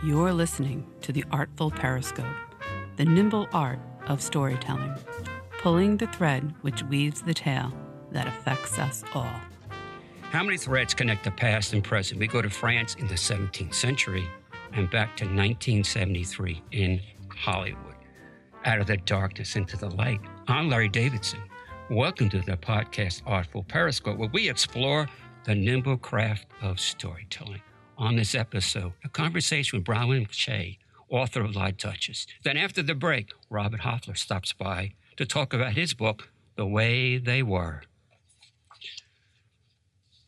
You're listening to the Artful Periscope, the nimble art of storytelling, pulling the thread which weaves the tale that affects us all. How many threads connect the past and present? We go to France in the 17th century and back to 1973 in Hollywood. Out of the darkness into the light. I'm Larry Davidson. Welcome to the podcast Artful Periscope, where we explore the nimble craft of storytelling on this episode, a conversation with Bronwen McShea, author of La Duchesse. Then after the break, Robert Hofler stops by to talk about his book, The Way They Were.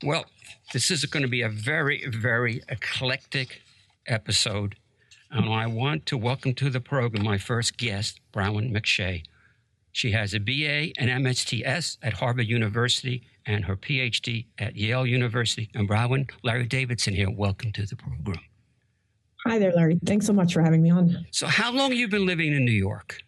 Well, this is going to be a very, very eclectic episode. And I want to welcome to the program my first guest, Bronwen McShea. She has a BA and MSTS at Harvard University and her PhD at Yale University. And Bronwen, Larry Davidson here. Welcome to the program. Hi there, Larry. Thanks so much for having me on. So, how long have you been living in New York?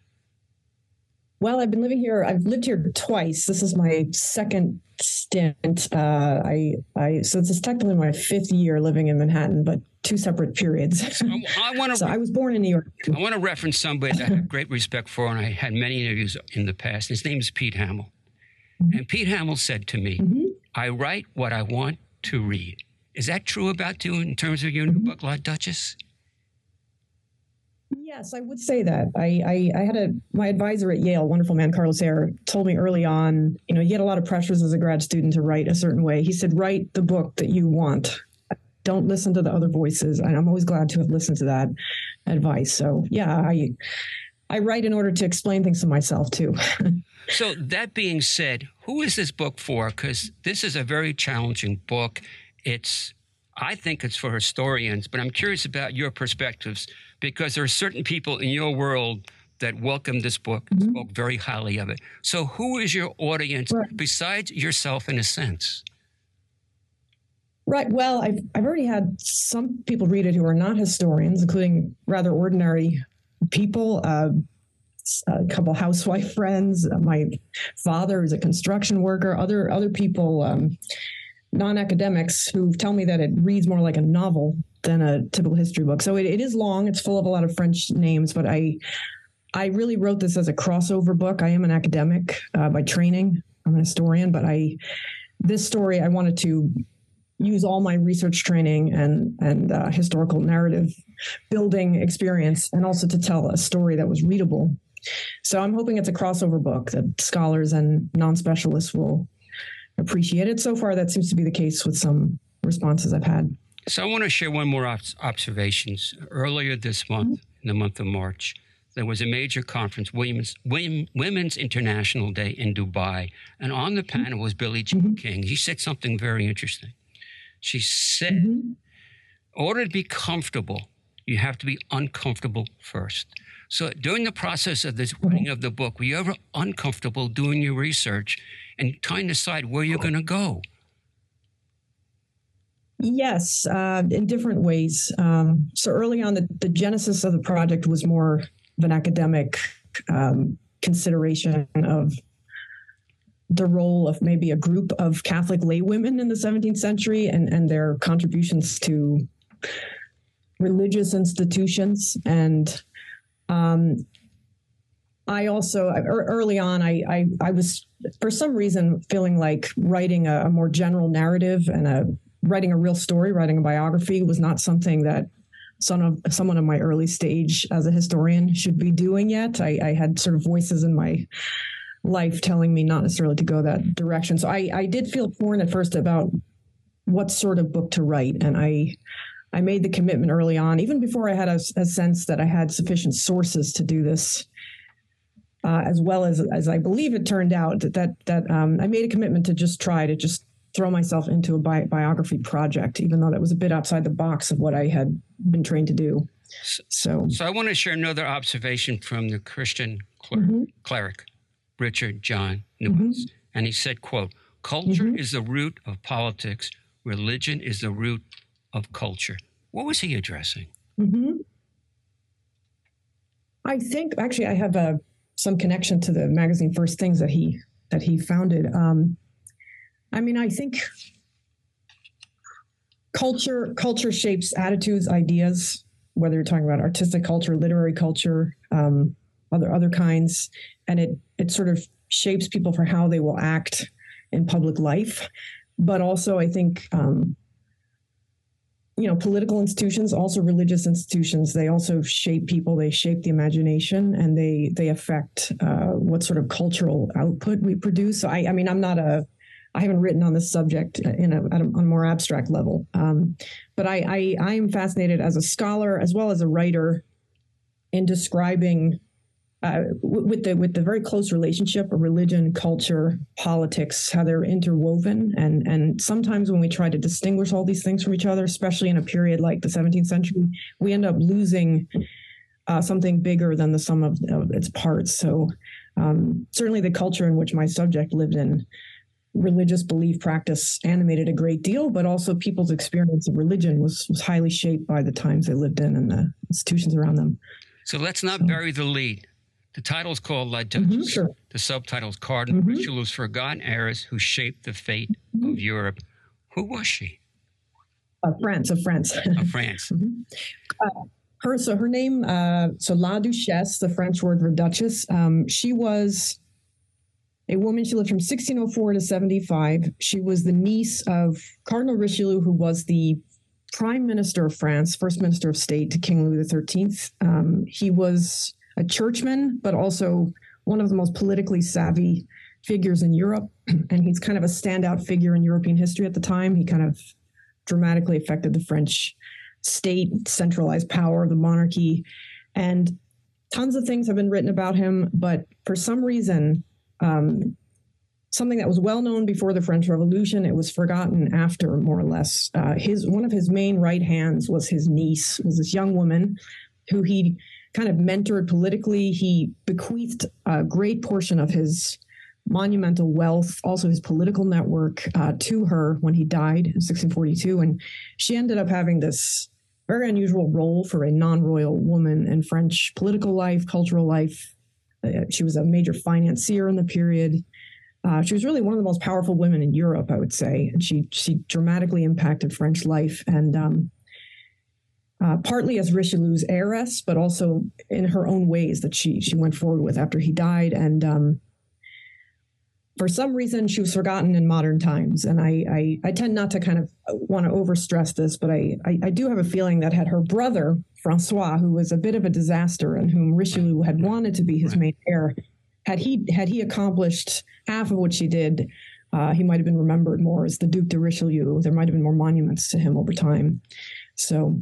Well, I've been living here. I've lived here twice. This is my second stint. Uh, I, I, so this is technically my fifth year living in Manhattan, but two separate periods. So I want to. so I was born in New York. I want to reference somebody that I have great respect for, and I had many interviews in the past. His name is Pete Hamill. Mm-hmm. And Pete Hamill said to me, mm-hmm. I write what I want to read. Is that true about you in terms of your new mm-hmm. book, La Duchesse? Yes, I would say that. I, I, I, had a my advisor at Yale, wonderful man Carlos Eire, told me early on. You know, he had a lot of pressures as a grad student to write a certain way. He said, "Write the book that you want. Don't listen to the other voices." And I'm always glad to have listened to that advice. So yeah, I I write in order to explain things to myself too. so that being said, who is this book for? Because this is a very challenging book. It's I think it's for historians, but I'm curious about your perspectives because there are certain people in your world that welcomed this book, mm-hmm. spoke very highly of it. So, who is your audience right. besides yourself, in a sense? Right. Well, I've I've already had some people read it who are not historians, including rather ordinary people. Uh, a couple housewife friends. Uh, my father is a construction worker. Other other people, um, non academics, who tell me that it reads more like a novel than a typical history book. So it, it is long. It's full of a lot of French names, but I I really wrote this as a crossover book. I am an academic uh, by training. I'm an historian, but I this story I wanted to use all my research training and and uh, historical narrative building experience, and also to tell a story that was readable. So I'm hoping it's a crossover book that scholars and non-specialists will appreciate it. So far, that seems to be the case with some responses I've had. So I want to share one more observations. Earlier this month, mm-hmm. in the month of March, there was a major conference, Women's, Women's International Day in Dubai, and on the panel was Billie Jean mm-hmm. King. She said something very interesting. She said, mm-hmm. "In order to be comfortable, you have to be uncomfortable first." So during the process of this writing of the book, were you ever uncomfortable doing your research and trying to decide where you're going to go? Yes, uh, in different ways. Um, so early on, the, the genesis of the project was more of an academic um, consideration of the role of maybe a group of Catholic laywomen in the 17th century and, and their contributions to religious institutions. And um, I also early on, I, I, I was for some reason feeling like writing a, a more general narrative and a writing a real story, writing a biography was not something that some of someone in my early stage as a historian should be doing yet. I, I, had sort of voices in my life telling me not necessarily to go that direction. So I, I did feel torn at first about what sort of book to write, and I I made the commitment early on, even before I had a, a sense that I had sufficient sources to do this. Uh, as well as as I believe it turned out that that, that um, I made a commitment to just try to just throw myself into a bi- biography project, even though that was a bit outside the box of what I had been trained to do. So, so I want to share another observation from the Christian cler- mm-hmm. cleric Richard John Neuhaus, mm-hmm. and he said, "quote Culture mm-hmm. is the root of politics. Religion is the root of culture." What was he addressing? Mm-hmm. I think actually I have uh, some connection to the magazine First Things that he that he founded. Um, I mean, I think culture culture shapes attitudes, ideas, whether you're talking about artistic culture, literary culture, um, other other kinds, and it it sort of shapes people for how they will act in public life. But also, I think um, you know political institutions also religious institutions they also shape people they shape the imagination and they they affect uh, what sort of cultural output we produce so I, I mean i'm not a i haven't written on this subject in a, a, on a more abstract level um, but I, I i am fascinated as a scholar as well as a writer in describing uh, with the with the very close relationship of religion, culture, politics, how they're interwoven, and and sometimes when we try to distinguish all these things from each other, especially in a period like the 17th century, we end up losing uh, something bigger than the sum of, of its parts. So um, certainly, the culture in which my subject lived in. Religious belief practice animated a great deal, but also people's experience of religion was, was highly shaped by the times they lived in and the institutions around them. So let's not so. bury the lead. The title is called La Duchesse. Mm-hmm, sure. The subtitle is Cardinal mm-hmm. Richelieu's Forgotten Heiress Who Shaped the Fate mm-hmm. of Europe. Who was she? Uh, France, of France. of France. Mm-hmm. uh, her, so her name, uh, so La Duchesse, the French word for Duchess, um, she was a woman. She lived from 1604 to 75. She was the niece of Cardinal Richelieu, who was the prime minister of France, first minister of state to King Louis XIII. Um, he was a churchman, but also one of the most politically savvy figures in Europe. And he's kind of a standout figure in European history at the time. He kind of dramatically affected the French state, centralized power the monarchy. And tons of things have been written about him, but for some reason, um, something that was well known before the French Revolution, it was forgotten after, more or less. Uh, his one of his main right hands was his niece, was this young woman who he kind of mentored politically. He bequeathed a great portion of his monumental wealth, also his political network, uh, to her when he died in 1642. And she ended up having this very unusual role for a non royal woman in French political life, cultural life. Uh, she was a major financier in the period. Uh, she was really one of the most powerful women in Europe, I would say, and she she dramatically impacted French life. And um, uh, partly as Richelieu's heiress, but also in her own ways that she she went forward with after he died. And um, for some reason, she was forgotten in modern times. And I I, I tend not to kind of want to overstress this, but I, I, I do have a feeling that had her brother Francois, who was a bit of a disaster and whom Richelieu had wanted to be his main heir, had he had he accomplished half of what she did. Uh, he might have been remembered more as the Duc de Richelieu. There might have been more monuments to him over time. So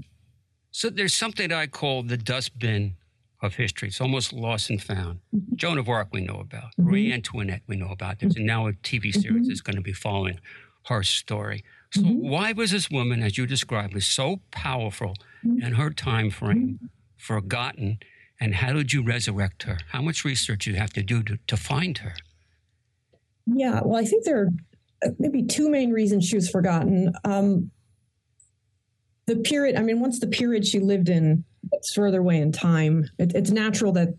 so there's something that I call the dustbin of history. It's almost lost and found. Mm-hmm. Joan of Arc we know about. Mm-hmm. Marie Antoinette we know about. There's mm-hmm. now a TV series mm-hmm. that's going to be following her story. So mm-hmm. why was this woman, as you described, was so powerful mm-hmm. in her time frame, forgotten, and how did you resurrect her? How much research you have to do to, to find her? Yeah, well, I think there are uh, maybe two main reasons she was forgotten. Um, the period, I mean, once the period she lived in gets further away in time, it, it's natural that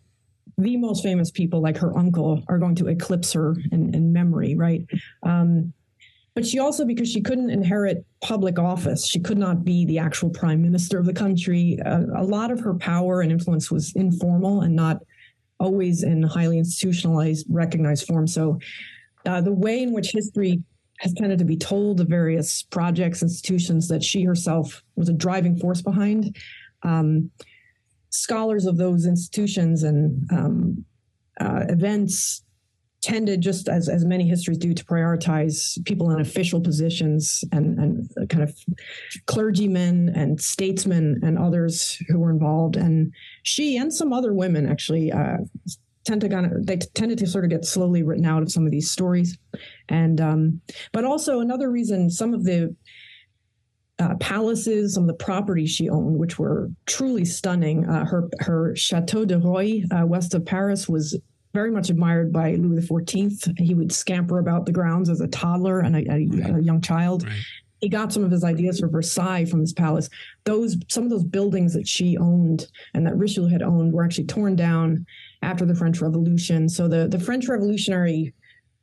the most famous people, like her uncle, are going to eclipse her in, in memory, right? Um, but she also, because she couldn't inherit public office, she could not be the actual prime minister of the country. Uh, a lot of her power and influence was informal and not always in highly institutionalized, recognized form. So uh, the way in which history has tended to be told the various projects, institutions that she herself was a driving force behind. Um, scholars of those institutions and um, uh, events tended, just as, as many histories do, to prioritize people in official positions and, and kind of clergymen and statesmen and others who were involved. And she and some other women actually uh, tend to kind of they tended to sort of get slowly written out of some of these stories and um, but also another reason some of the uh, palaces, some of the properties she owned, which were truly stunning. Uh, her her Chateau de Rueil, uh, west of Paris, was very much admired by Louis XIV. He would scamper about the grounds as a toddler and a, a, right. a young child. Right. He got some of his ideas for Versailles from his palace. Those some of those buildings that she owned and that Richelieu had owned were actually torn down after the French Revolution. So the, the French Revolutionary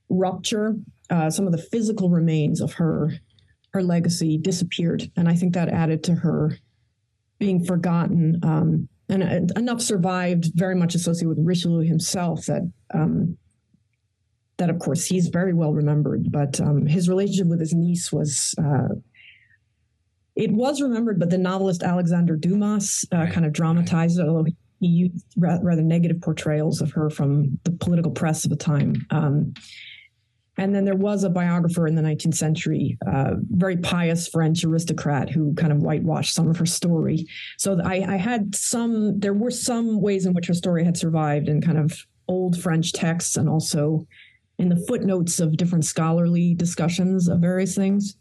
rupture, uh, some of the physical remains of her her legacy disappeared, and I think that added to her being forgotten. Um, and uh, enough survived, very much associated with Richelieu himself, that um, that of course he's very well remembered. But um, his relationship with his niece was. Uh, it was remembered, but the novelist Alexander Dumas uh, kind of dramatized it, although he used rather negative portrayals of her from the political press of the time. Um, and then there was a biographer in the 19th century, uh, very pious French aristocrat who kind of whitewashed some of her story. So I, I, had some, there were some ways in which her story had survived in kind of old French texts and also in the footnotes of different scholarly discussions of various things.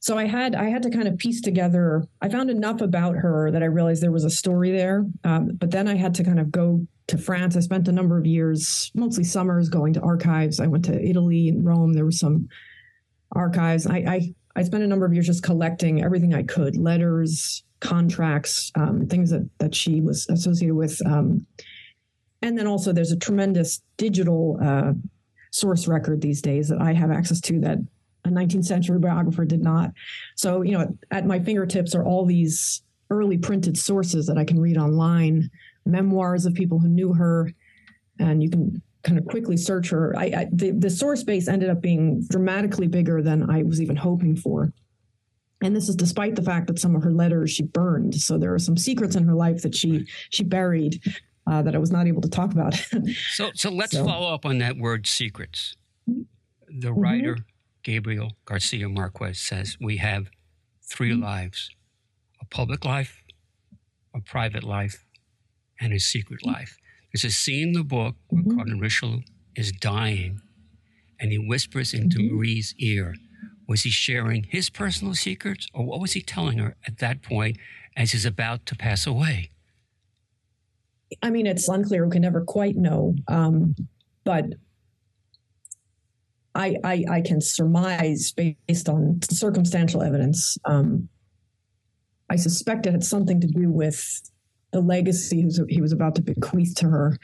So I had I had to kind of piece together. I found enough about her that I realized there was a story there. Um, but then I had to kind of go to France. I spent a number of years, mostly summers, going to archives. I went to Italy and Rome. There were some archives. I, I, I spent a number of years just collecting everything I could, letters, contracts, um, things that, that she was associated with. Um, and then also there's a tremendous digital uh, source record these days that I have access to that 19th century biographer did not. So, you know, at my fingertips are all these early printed sources that I can read online memoirs of people who knew her, and you can kind of quickly search her. I, I, the, the source base ended up being dramatically bigger than I was even hoping for. And this is despite the fact that some of her letters she burned. So there are some secrets in her life that she she buried uh, that I was not able to talk about. so so let's so. follow up on that word secrets. The mm-hmm. Gabriel Garcia Marquez says we have 3 mm-hmm. lives: a public life, a private life, and a secret life. There's a scene in the book where mm-hmm. Cardinal Richelieu is dying and he whispers into mm-hmm. Marie's ear. Was he sharing his personal secrets or what was he telling her at that point as he's about to pass away? I mean, it's unclear. We can never quite know. Um, but I, I, I, can surmise based on circumstantial evidence. Um, I suspect it had something to do with the legacy he was about to bequeath to her.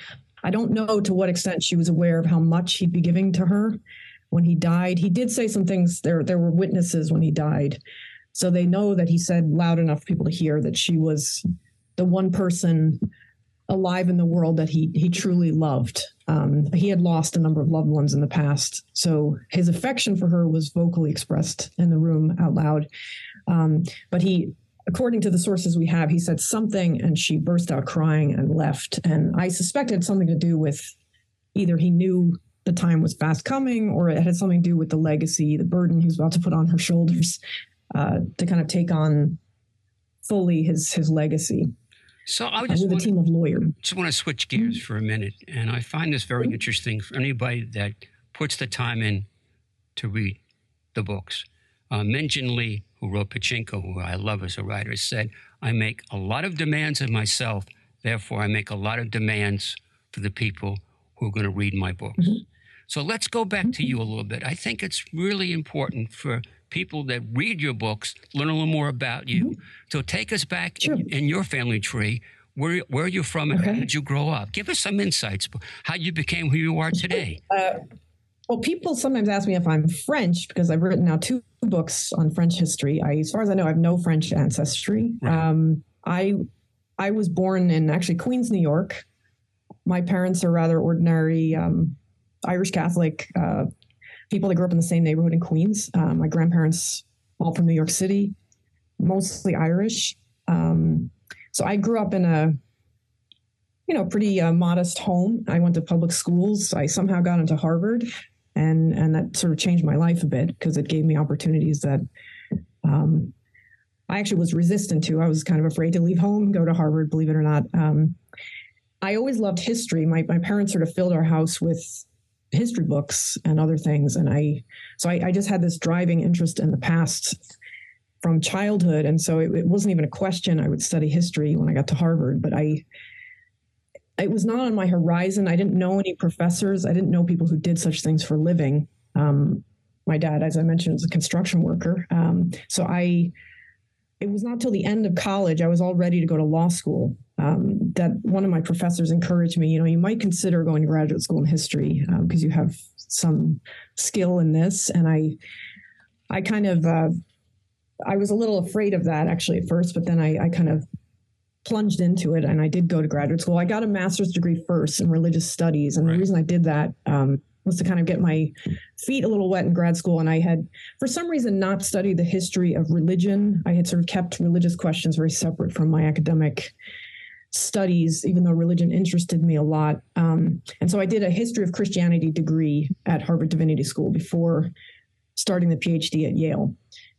I don't know to what extent she was aware of how much he'd be giving to her when he died. He did say some things. There, there were witnesses when he died, so they know that he said loud enough for people to hear that she was the one person alive in the world that he he truly loved. Um, he had lost a number of loved ones in the past, so his affection for her was vocally expressed in the room out loud. Um, but he according to the sources we have, he said something and she burst out crying and left. And I suspect it had something to do with either he knew the time was fast coming or it had something to do with the legacy, the burden he was about to put on her shoulders uh, to kind of take on fully his his legacy. So I just with want, a team of lawyers. Just want to switch gears mm-hmm. for a minute, and I find this very mm-hmm. interesting for anybody that puts the time in to read the books. Uh, Lee who wrote Pachinko, who I love as a writer, said, I make a lot of demands of myself, therefore, I make a lot of demands for the people who are going to read my books. Mm-hmm. So let's go back to you a little bit. I think it's really important for people that read your books learn a little more about you. Mm-hmm. So take us back sure. in, in, your family tree. Where, where are you from and okay. how did you grow up? Give us some insights how you became who you are today. Uh, well, people sometimes ask me if I'm French because I've written now two books on French history. I, as far as I know, I have no French ancestry. Right. Um, I I was born in actually Queens, New York. My parents are rather ordinary um, Irish Catholic uh, people that grew up in the same neighborhood in Queens. Uh, my grandparents all from New York City, mostly Irish. Um, so I grew up in a you know pretty uh, modest home. I went to public schools. I somehow got into Harvard and and that sort of changed my life a bit because it gave me opportunities that um, I actually was resistant to. I was kind of afraid to leave home, go to Harvard, believe it or not. Um, I always loved history. My my parents sort of filled our house with history books and other things, and I so I, I just had this driving interest in the past from childhood, and so it, it wasn't even a question. I would study history when I got to Harvard, but I it was not on my horizon. I didn't know any professors. I didn't know people who did such things for living. Um, my dad, as I mentioned, was a construction worker. Um, so I, it was not till the end of college, I was all ready to go to law school, um, that one of my professors encouraged me, you know, you might consider going to graduate school in history because um, you have some skill in this. And I, I kind of, uh, I was a little afraid of that actually at first, but then I, I kind of plunged into it and I did go to graduate school. I got a master's degree first in religious studies. And right. the reason I did that um, was to kind of get my feet a little wet in grad school. And I had, for some reason, not studied the history of religion. I had sort of kept religious questions very separate from my academic studies, even though religion interested me a lot. Um, and so I did a history of Christianity degree at Harvard Divinity School before starting the PhD at Yale.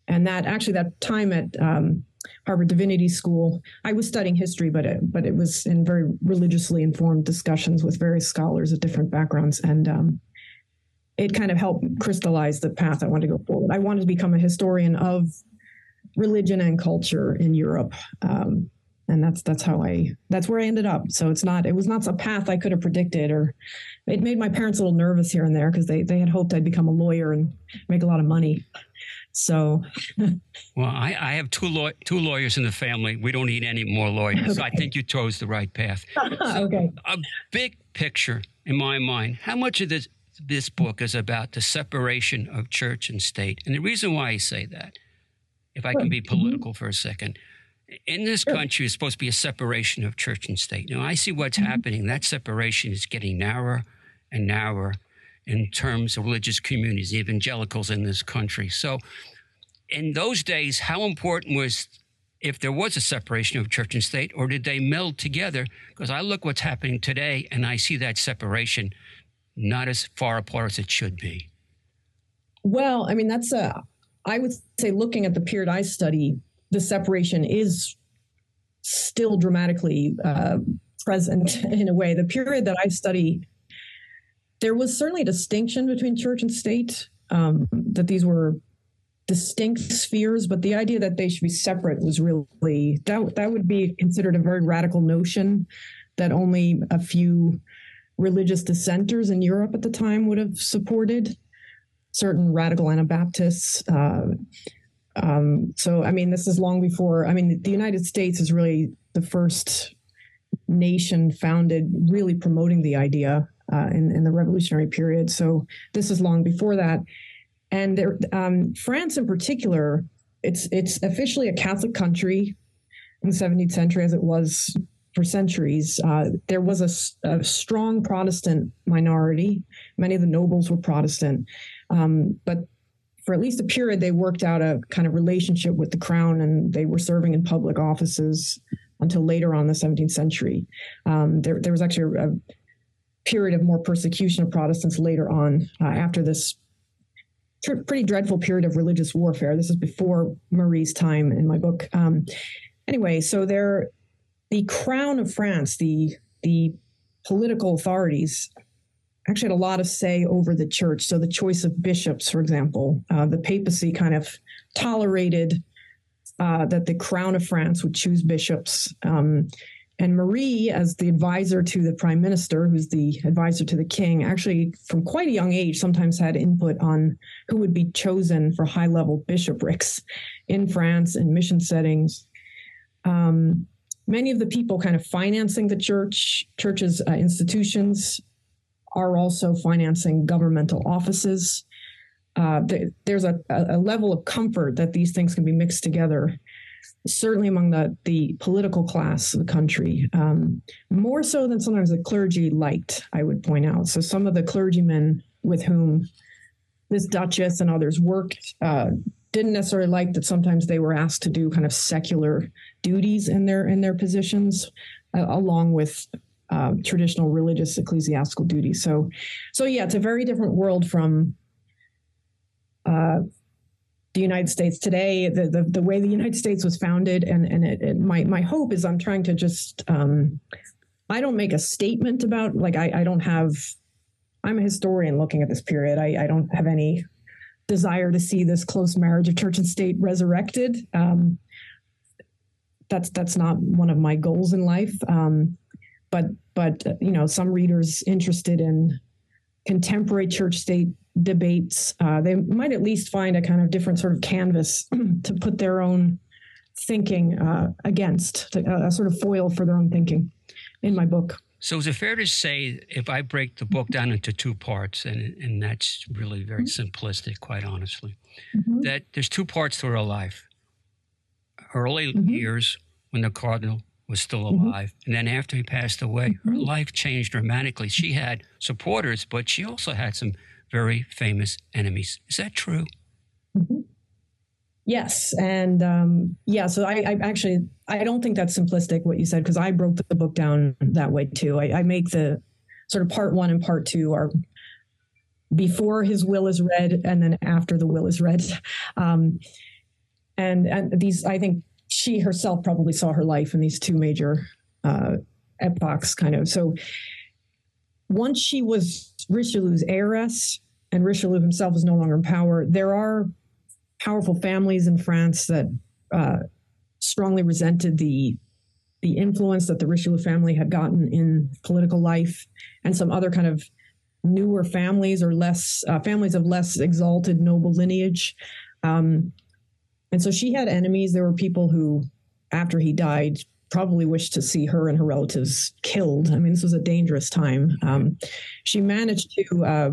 And that actually, that time at um, Harvard Divinity School, I was studying history, but it, but it was in very religiously informed discussions with various scholars of different backgrounds. And um, it kind of helped crystallize the path I wanted to go forward. I wanted to become a historian of religion and culture in Europe. Um, and that's that's how I that's where I ended up. So it's not it was not a path I could have predicted, or it made my parents a little nervous here and there because they they had hoped I'd become a lawyer and make a lot of money. So, well, I, I have two law- two lawyers in the family. We don't need any more lawyers. Okay. So I think you chose the right path. So okay. A big picture in my mind. How much of this this book is about the separation of church and state? And the reason why I say that, if I can be mm-hmm. political for a second, in this country is supposed to be a separation of church and state. Now, I see what's mm-hmm. happening. That separation is getting narrower and narrower in terms of religious communities, evangelicals in this country. So, in those days, how important was if there was a separation of church and state, or did they meld together? Because I look what's happening today, and I see that separation not as far apart as it should be. Well, I mean, that's a. I would say, looking at the period I study, the separation is still dramatically uh, present in a way. The period that I study, there was certainly a distinction between church and state, um, that these were distinct spheres, but the idea that they should be separate was really that that would be considered a very radical notion that only a few religious dissenters in Europe at the time would have supported. Certain radical Anabaptists, uh, um, so, I mean, this is long before, I mean, the United States is really the first nation founded really promoting the idea uh, in, in the revolutionary period. So, this is long before that. And there, um, France in particular, it's it's officially a Catholic country in the 17th century, as it was for centuries. Uh, there was a, a, strong Protestant minority. Many of the nobles were Protestant, um, but for at least a period, they worked out a kind of relationship with the crown and they were serving in public offices until later on the 17th century. Um, there, there was actually a, a, period of more persecution of Protestants later on uh, after this tr- pretty dreadful period of religious warfare. This is before Marie's time in my book. Um, anyway, so there, the crown of France, the the political authorities actually had a lot of say over the church. So the choice of bishops, for example, uh, the papacy kind of tolerated uh, that the crown of France would choose bishops. Um, and Marie, as the advisor to the prime minister, who's the advisor to the king, actually from quite a young age sometimes had input on who would be chosen for high level bishoprics in France in mission settings. Um, many of the people kind of financing the church, churches, uh, institutions, are also financing governmental offices. Uh, there's a, a, level of comfort that these things can be mixed together, certainly among the, the political class of the country, um, more so than sometimes the clergy liked, I would point out. So some of the clergymen with whom this Duchess and others worked uh, didn't necessarily like that sometimes they were asked to do kind of secular duties in their in their positions, uh, along with uh, traditional religious ecclesiastical duties. So, so yeah, it's a very different world from uh, the United States today. The, the, the way the United States was founded, and and it, it, my my hope is I'm trying to just um, I don't make a statement about like I, I don't have I'm a historian looking at this period. I, I don't have any desire to see this close marriage of church and state resurrected. Um, that's that's not one of my goals in life. Um, but but you know some readers interested in contemporary church state debates uh, they might at least find a kind of different sort of canvas to put their own thinking uh, against a, a sort of foil for their own thinking in my book so is it fair to say if I break the book down into two parts, and and that's really very mm-hmm. simplistic, quite honestly, mm-hmm. that there's two parts to her life: early mm-hmm. years when the cardinal was still mm-hmm. alive. Mm-hmm. And then after he passed away, her mm-hmm. life changed dramatically. She had supporters, but she also had some very famous enemies. Is that true? Mm-hmm. Yes, and um, yeah. So I, I, actually I don't think that's simplistic what you said because I broke the book down that way too. I, I, make the sort of part one and part two are before his will is read and then after the will is read, um, and and these I think she herself probably saw her life in these two major uh, epochs, kind of. So once she was Richelieu's heiress and Richelieu himself is no longer in power, there are powerful families in France that uh, strongly resented the the influence that the Richelieu family had gotten in political life, and some other kind of newer families or less uh, families of less exalted noble lineage. Um, and so she had enemies. There were people who, after he died, probably wished to see her and her relatives killed. I mean, this was a dangerous time. Um, she managed to uh,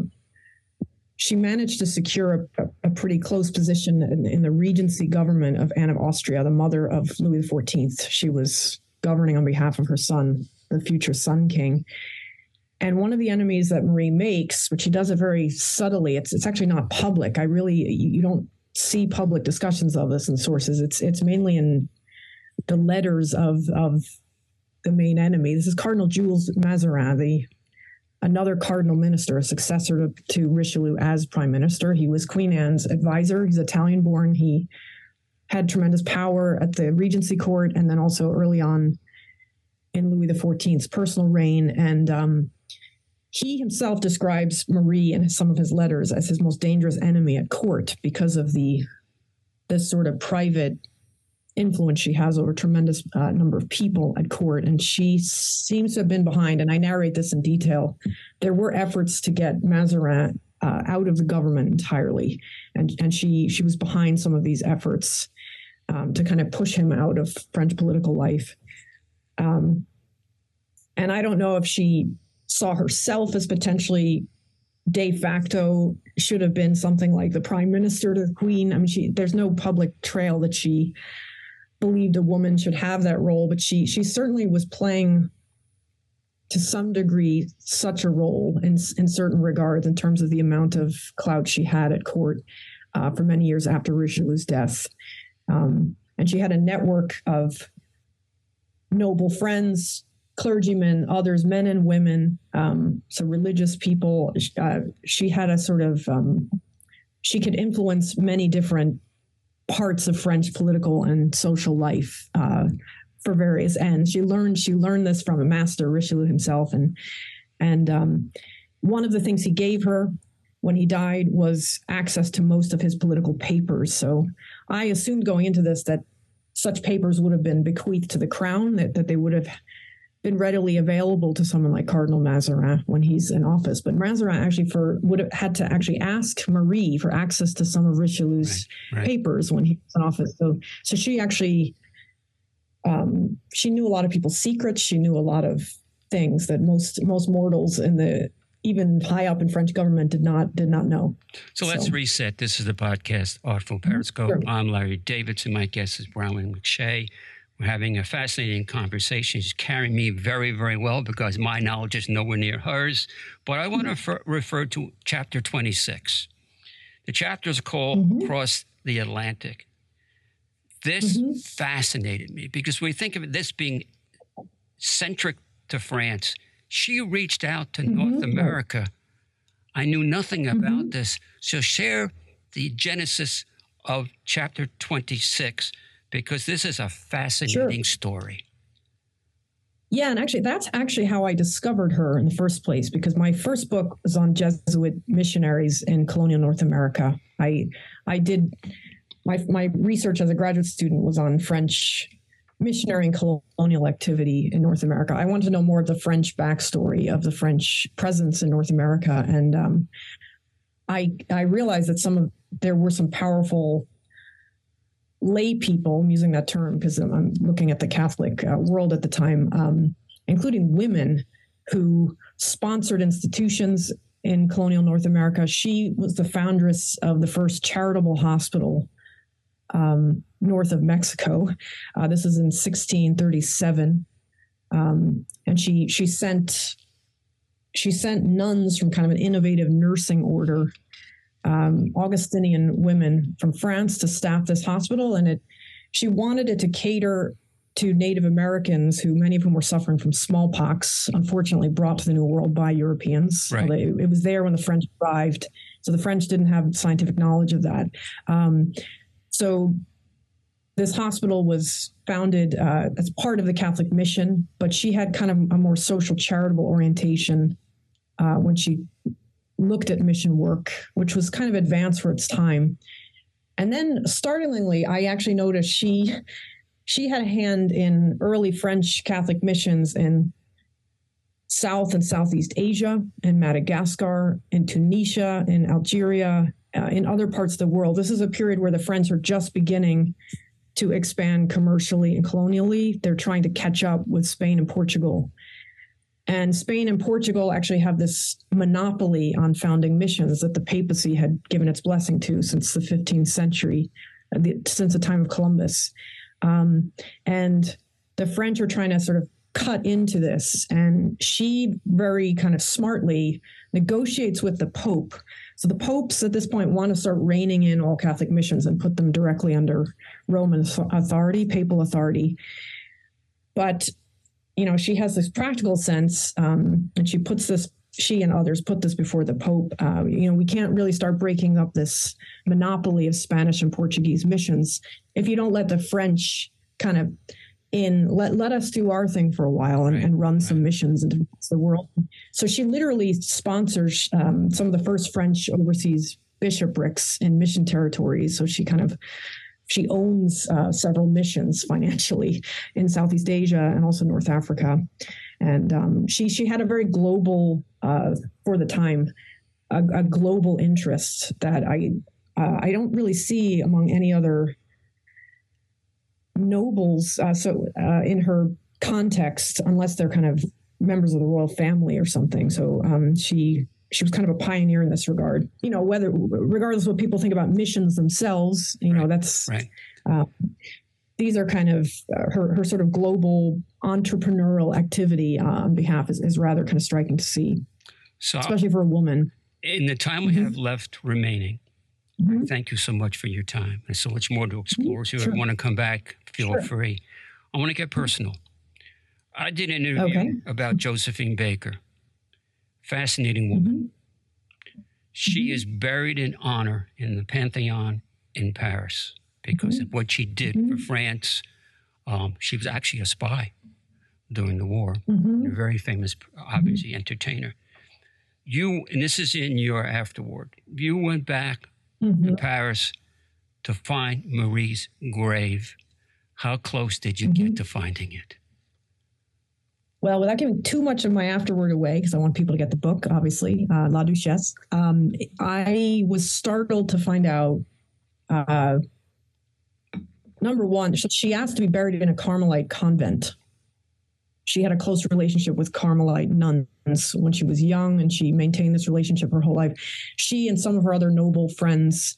she managed to secure a, a pretty close position in, in, the regency government of Anne of Austria, the mother of Louis XIV. She was governing on behalf of her son, the future Sun King. And one of the enemies that Marie makes, which she does it very subtly, it's it's actually not public. I really you, you don't see public discussions of this in sources. It's it's mainly in the letters of of the main enemy. This is Cardinal Jules Mazarin, the another cardinal minister, a successor to, to Richelieu as prime minister. He was Queen Anne's advisor. He's Italian born. He had tremendous power at the Regency court and then also early on in Louis XIV's personal reign. And um, he himself describes Marie in some of his letters as his most dangerous enemy at court because of the this sort of private influence she has over a tremendous uh, number of people at court. And she seems to have been behind, and I narrate this in detail. There were efforts to get Mazarin uh, out of the government entirely, and and she she was behind some of these efforts um, to kind of push him out of French political life. Um, and I don't know if she saw herself as potentially de facto should have been something like the prime minister to the queen. I mean, she there's no public trail that she believed a woman should have that role, but she she certainly was playing to some degree such a role in in certain regards in terms of the amount of clout she had at court uh, for many years after Richelieu's death, um, and she had a network of noble friends, clergymen, others, men and women, um, so religious people. Uh, she had a sort of um, she could influence many different parts of French political and social life uh, for various ends. She learned she learned this from a master, Richelieu himself, and and um, one of the things he gave her when he died was access to most of his political papers. So I assumed going into this that such papers would have been bequeathed to the crown, that, that they would have been readily available to someone like Cardinal Mazarin when he's in office. But Mazarin actually for would have had to actually ask Marie for access to some of Richelieu's right, right. papers when he was in office. So so she actually um, she knew a lot of people's secrets. She knew a lot of things that most most mortals in the even high up in French government did not did not know. So, so. let's reset. This is the podcast Artful Periscope. Sure. I'm Larry Davidson. My guest is Bronwen McShea. We're having a fascinating conversation. She's carrying me very, very well because my knowledge is nowhere near hers. But I want to refer, refer to chapter 26. The chapter is called mm-hmm. Across the Atlantic. This mm-hmm. fascinated me because we think of this being centric to France. She reached out to mm-hmm. North America. I knew nothing about mm-hmm. this. So, share the genesis of chapter 26 because this is a fascinating sure. story. Yeah, and actually, that's actually how I discovered her in the first place because my first book was on Jesuit missionaries in colonial North America. I I did my my research as a graduate student was on French missionary and colonial activity in North America. I wanted to know more of the French backstory of the French presence in North America, and um, I I realized that some of there were some powerful lay people, I'm using that term because I'm looking at the Catholic uh, world at the time, um, including women who sponsored institutions in colonial North America. She was the foundress of the first charitable hospital um, north of Mexico. Uh, this is in 1637, um, and she she sent she sent nuns from kind of an innovative nursing order, um, Augustinian women from France to staff this hospital, and it she wanted it to cater to Native Americans, who many of whom were suffering from smallpox, unfortunately brought to the New World by Europeans. Right. They, it was there when the French arrived, so the French didn't have scientific knowledge of that. Um, so this hospital was founded uh, as part of the Catholic mission, but she had kind of a more social charitable orientation uh, when she looked at mission work, which was kind of advanced for its time. And then, startlingly, I actually noticed she she had a hand in early French Catholic missions in South and Southeast Asia, in Madagascar, in Tunisia, in Algeria, uh, in other parts of the world. This is a period where the French are just beginning to expand commercially and colonially. They're trying to catch up with Spain and Portugal. And Spain and Portugal actually have this monopoly on founding missions that the papacy had given its blessing to since the 15th century, uh, since the time of Columbus. Um, and the French are trying to sort of cut into this. And she very kind of smartly negotiates with the Pope. So the popes at this point want to start reining in all Catholic missions and put them directly under Roman authority, papal authority. But, you know, she has this practical sense um, and she puts this she and others put this before the Pope. Uh, you know, we can't really start breaking up this monopoly of Spanish and Portuguese missions if you don't let the French kind of in let let us do our thing for a while and, right. and run some missions into the world. So she literally sponsors um, some of the first French overseas bishoprics in mission territories. So she kind of she owns uh, several missions financially in Southeast Asia and also North Africa and um, she she had a very global uh, for the time a, a, global interest that I uh, I don't really see among any other nobles. Uh, so uh, in her context, unless they're kind of members of the royal family or something. So um, she she was kind of a pioneer in this regard. You know, whether regardless of what people think about missions themselves, you right. know, that's right. Uh, these are kind of uh, her, her sort of global entrepreneurial activity uh, on behalf is, is rather kind of striking to see, so, especially for a woman. In the time we mm-hmm. have left remaining, mm-hmm. thank you so much for your time. There's so much more to explore. Mm-hmm. So if sure. you want to come back, feel sure. free. I want to get personal. I did an interview okay. about Josephine Baker. Fascinating woman. Mm-hmm. She mm-hmm. is buried in honor in the Pantheon in Paris because mm-hmm. of what she did mm-hmm. for France. Um, she was actually a spy during the war, mm-hmm. a very famous, obviously, mm-hmm. entertainer. You, and this is in your afterward, you went back to mm-hmm. Paris to find Marie's grave. How close did you get mm-hmm. to finding it? Well, without giving too much of my afterword away, because I want people to get the book, obviously, uh, La Duchesse, um, I was startled to find out uh, number one, she asked to be buried in a Carmelite convent. She had a close relationship with Carmelite nuns when she was young, and she maintained this relationship her whole life. She and some of her other noble friends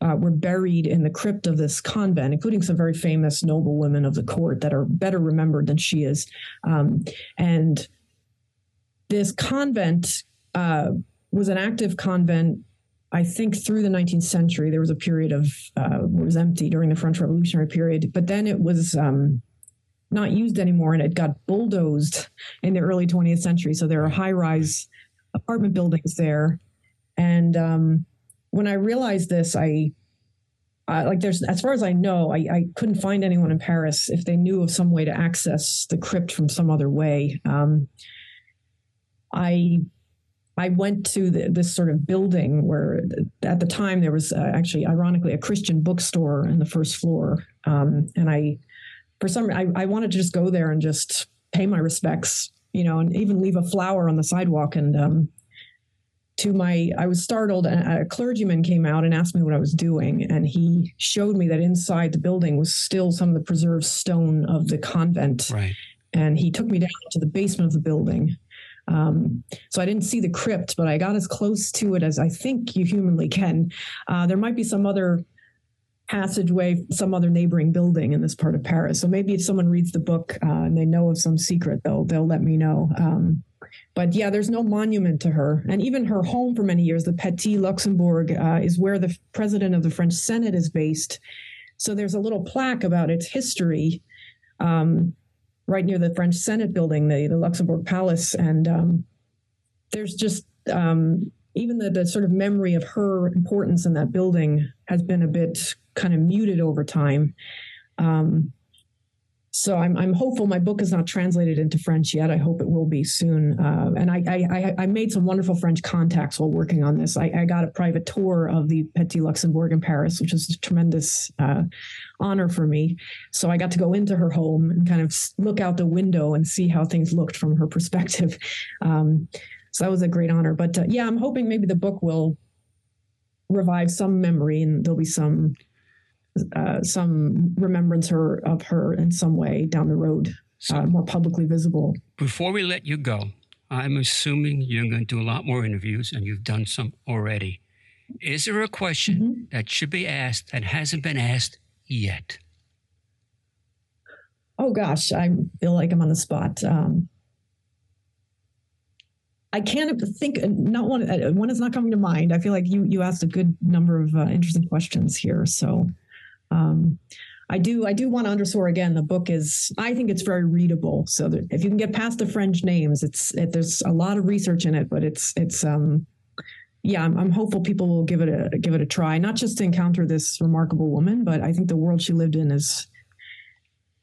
uh, were buried in the crypt of this convent, including some very famous noble women of the court that are better remembered than she is. Um, and this convent uh, was an active convent I think through the 19th century, there was a period of uh, it was empty during the French Revolutionary period, but then it was um, not used anymore, and it got bulldozed in the early 20th century. So there are high-rise apartment buildings there, and um, when I realized this, I like there's as far as I know, I, I, couldn't find anyone in Paris if they knew of some way to access the crypt from some other way. Um, I I went to the, this sort of building where at the time there was uh, actually, ironically, a Christian bookstore in the first floor. Um, and I, for some, I, I wanted to just go there and just pay my respects, you know, and even leave a flower on the sidewalk. And um, to my, I was startled. A clergyman came out and asked me what I was doing. And he showed me that inside the building was still some of the preserved stone of the convent. Right. And he took me down to the basement of the building um, so I didn't see the crypt, but I got as close to it as I think you humanly can. Uh, there might be some other passageway, some other neighboring building in this part of Paris. So maybe if someone reads the book uh, and they know of some secret, they'll they'll let me know. Um, but yeah, there's no monument to her, and even her home for many years, the Petit Luxembourg, uh, is where the president of the French Senate is based. So there's a little plaque about its history. Um, right near the French Senate building, the, the Luxembourg Palace. And um, there's just um, even the, the sort of memory of her importance in that building has been a bit kind of muted over time. Um, so I'm, I'm hopeful my book is not translated into French yet. I hope it will be soon. Uh, and I, I, I made some wonderful French contacts while working on this. I, I got a private tour of the Petit Luxembourg in Paris, which is a tremendous uh, honor for me. So I got to go into her home and kind of look out the window and see how things looked from her perspective. Um, so that was a great honor. But uh, yeah, I'm hoping maybe the book will revive some memory and there'll be some uh, some remembrance her of her in some way down the road, so, uh, more publicly visible. Before we let you go, I'm assuming you're going to do a lot more interviews, and you've done some already. Is there a question mm-hmm. that should be asked that hasn't been asked yet? Oh gosh, I feel like I'm on the spot. Um, I can't think. Not one. Uh, one is not coming to mind. I feel like you you asked a good number of uh, interesting questions here. So um, I do I do want to underscore again the book is I think it's very readable. So if you can get past the French names, it's it, there's a lot of research in it, but it's it's um yeah I'm, I'm hopeful people will give it a give it a try, not just to encounter this remarkable woman, but I think the world she lived in is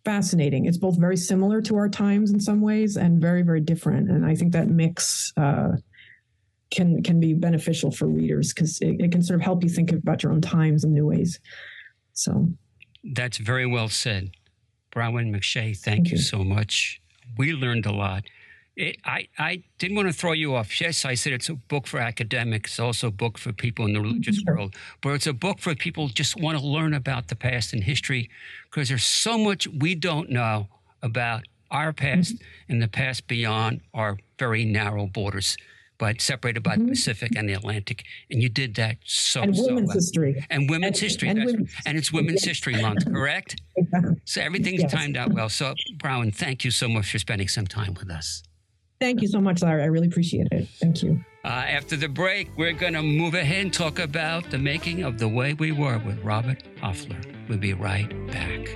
fascinating. It's both very similar to our times in some ways and very very different, and I think that mix. Uh, can can be beneficial for readers because it, it can sort of help you think about your own times in new ways. So that's very well said. Bronwen McShea, thank, thank you, you so much. We learned a lot. It, I, I didn't want to throw you off. Yes, I said it's a book for academics, it's also a book for people in the religious sure. world, but it's a book for people who just want to learn about the past and history because there's so much we don't know about our past mm-hmm. and the past beyond our very narrow borders but separated by mm-hmm. the Pacific and the Atlantic. And you did that so and so women's well. history and women's and, history, and, women's, history and it's Women's History Month, correct? Exactly. So everything's yes. timed out well. So Brown, thank you so much for spending some time with us. Thank you so much, Larry. I really appreciate it. Thank you. Uh, after the break, we're going to move ahead and talk about the making of The Way We Were with Robert Hofler. We'll be right back.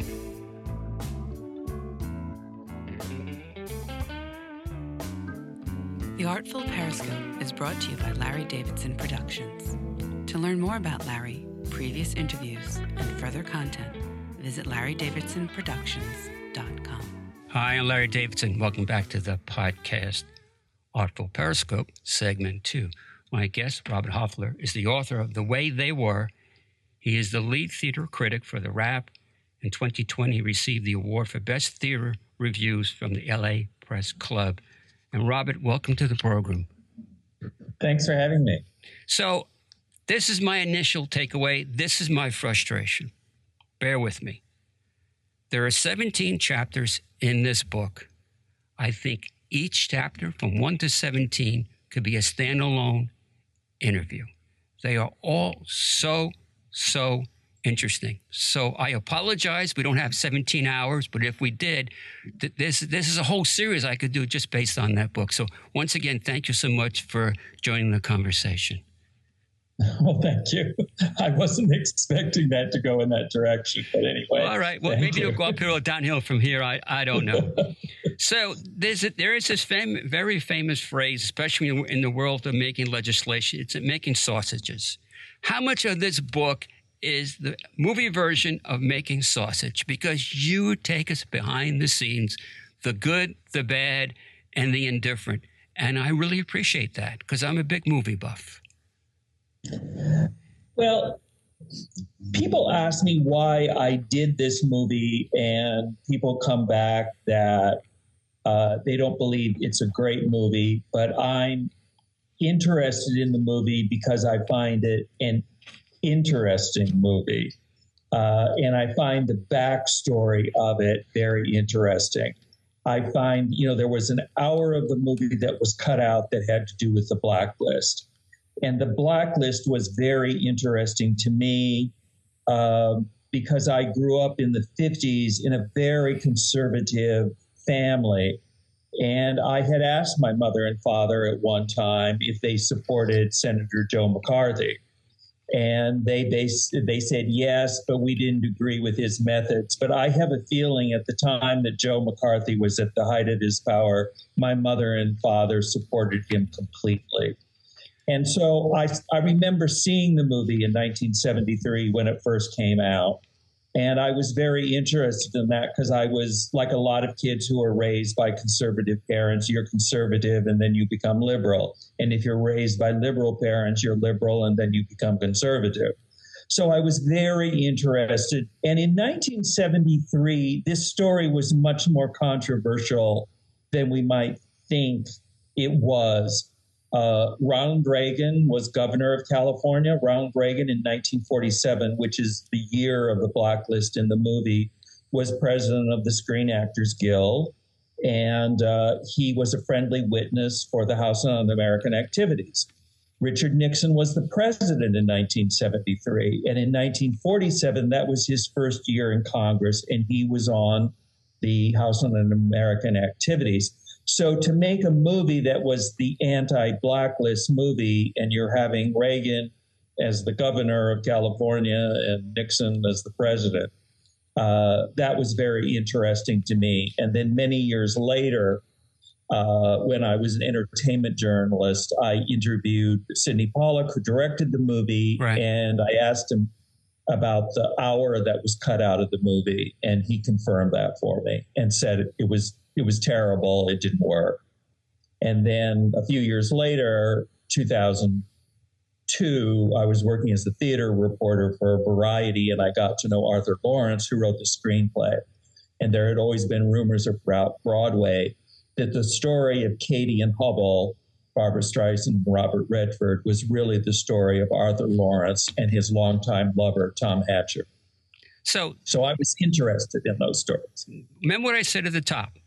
Artful Periscope is brought to you by Larry Davidson Productions. To learn more about Larry, previous interviews, and further content, visit larrydavidsonproductions.com. Hi, I'm Larry Davidson. Welcome back to the podcast Artful Periscope, segment two. My guest, Robert Hofler, is the author of The Way They Were. He is the lead theater critic for The Wrap. In 2020, he received the award for Best Theater Reviews from the LA Press Club. And Robert, welcome to the program. Thanks for having me. So, this is my initial takeaway. This is my frustration. Bear with me. There are 17 chapters in this book. I think each chapter from 1 to 17 could be a standalone interview. They are all so, so interesting. So I apologize. We don't have 17 hours, but if we did, th- this this is a whole series I could do just based on that book. So once again, thank you so much for joining the conversation. Well, thank you. I wasn't expecting that to go in that direction, but anyway. All right. Well, maybe you. it'll go uphill or downhill from here. I, I don't know. so there's a, there is this fam- very famous phrase, especially in the world of making legislation. It's making sausages. How much of this book is the movie version of making sausage because you take us behind the scenes, the good, the bad, and the indifferent. And I really appreciate that because I'm a big movie buff. Well, people ask me why I did this movie, and people come back that uh, they don't believe it's a great movie, but I'm interested in the movie because I find it an interesting movie. Uh, and I find the backstory of it very interesting. I find, you know, there was an hour of the movie that was cut out that had to do with the blacklist. And the blacklist was very interesting to me. Um, because I grew up in the 50s in a very conservative family. And I had asked my mother and father at one time if they supported Senator Joe McCarthy. And they, they, they said yes, but we didn't agree with his methods. But I have a feeling at the time that Joe McCarthy was at the height of his power, my mother and father supported him completely. And so I, I remember seeing the movie in 1973 when it first came out. And I was very interested in that because I was like a lot of kids who are raised by conservative parents. You're conservative and then you become liberal. And if you're raised by liberal parents, you're liberal and then you become conservative. So I was very interested. And in 1973, this story was much more controversial than we might think it was. Uh, Ronald Reagan was governor of California. Ronald Reagan in 1947, which is the year of the blacklist in the movie, was president of the Screen Actors Guild. And uh, he was a friendly witness for the House on American Activities. Richard Nixon was the president in 1973. And in 1947, that was his first year in Congress, and he was on the House on American Activities. So to make a movie that was the anti-blacklist movie, and you're having Reagan as the governor of California and Nixon as the president, uh, that was very interesting to me. And then many years later, uh, when I was an entertainment journalist, I interviewed Sydney Pollack, who directed the movie, right. and I asked him about the hour that was cut out of the movie, and he confirmed that for me and said it was it was terrible. It didn't work. And then a few years later, 2002, I was working as the theater reporter for Variety, and I got to know Arthur Laurents, who wrote the screenplay. And there had always been rumors about Broadway that the story of Katie and Hubbell, Barbara Streisand, and Robert Redford was really the story of Arthur Laurents and his longtime lover, Tom Hatcher. So, so I was interested in those stories. Remember what I said at the top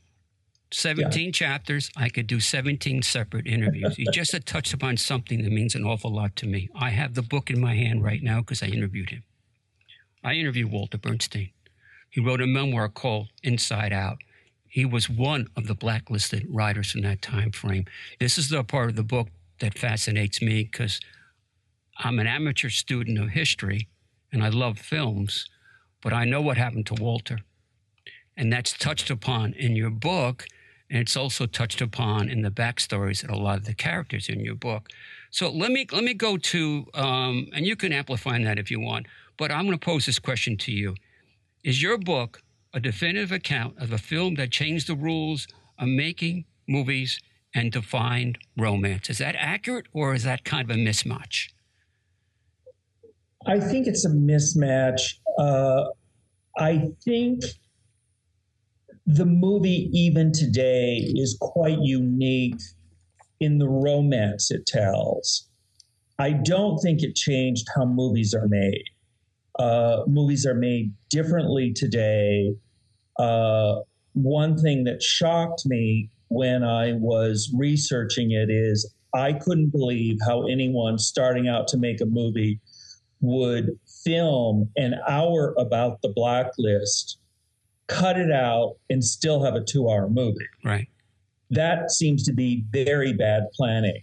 17 yeah. chapters. I could do 17 separate interviews. you just touched upon something that means an awful lot to me. I have the book in my hand right now because I interviewed him. I interviewed Walter Bernstein. He wrote a memoir called Inside Out. He was one of the blacklisted writers in that time frame. This is the part of the book that fascinates me because I'm an amateur student of history and I love films, but I know what happened to Walter. And that's touched upon in your book and it's also touched upon in the backstories of a lot of the characters in your book. So let me let me go to, um, and you can amplify that if you want. But I'm going to pose this question to you: Is your book a definitive account of a film that changed the rules of making movies and defined romance? Is that accurate, or is that kind of a mismatch? I think it's a mismatch. Uh, I think the movie, even today, is quite unique in the romance it tells. I don't think it changed how movies are made. Uh, movies are made differently today. Uh, one thing that shocked me when I was researching it is I couldn't believe how anyone starting out to make a movie would film an hour about the blacklist cut it out, and still have a two hour movie. Right. That seems to be very bad planning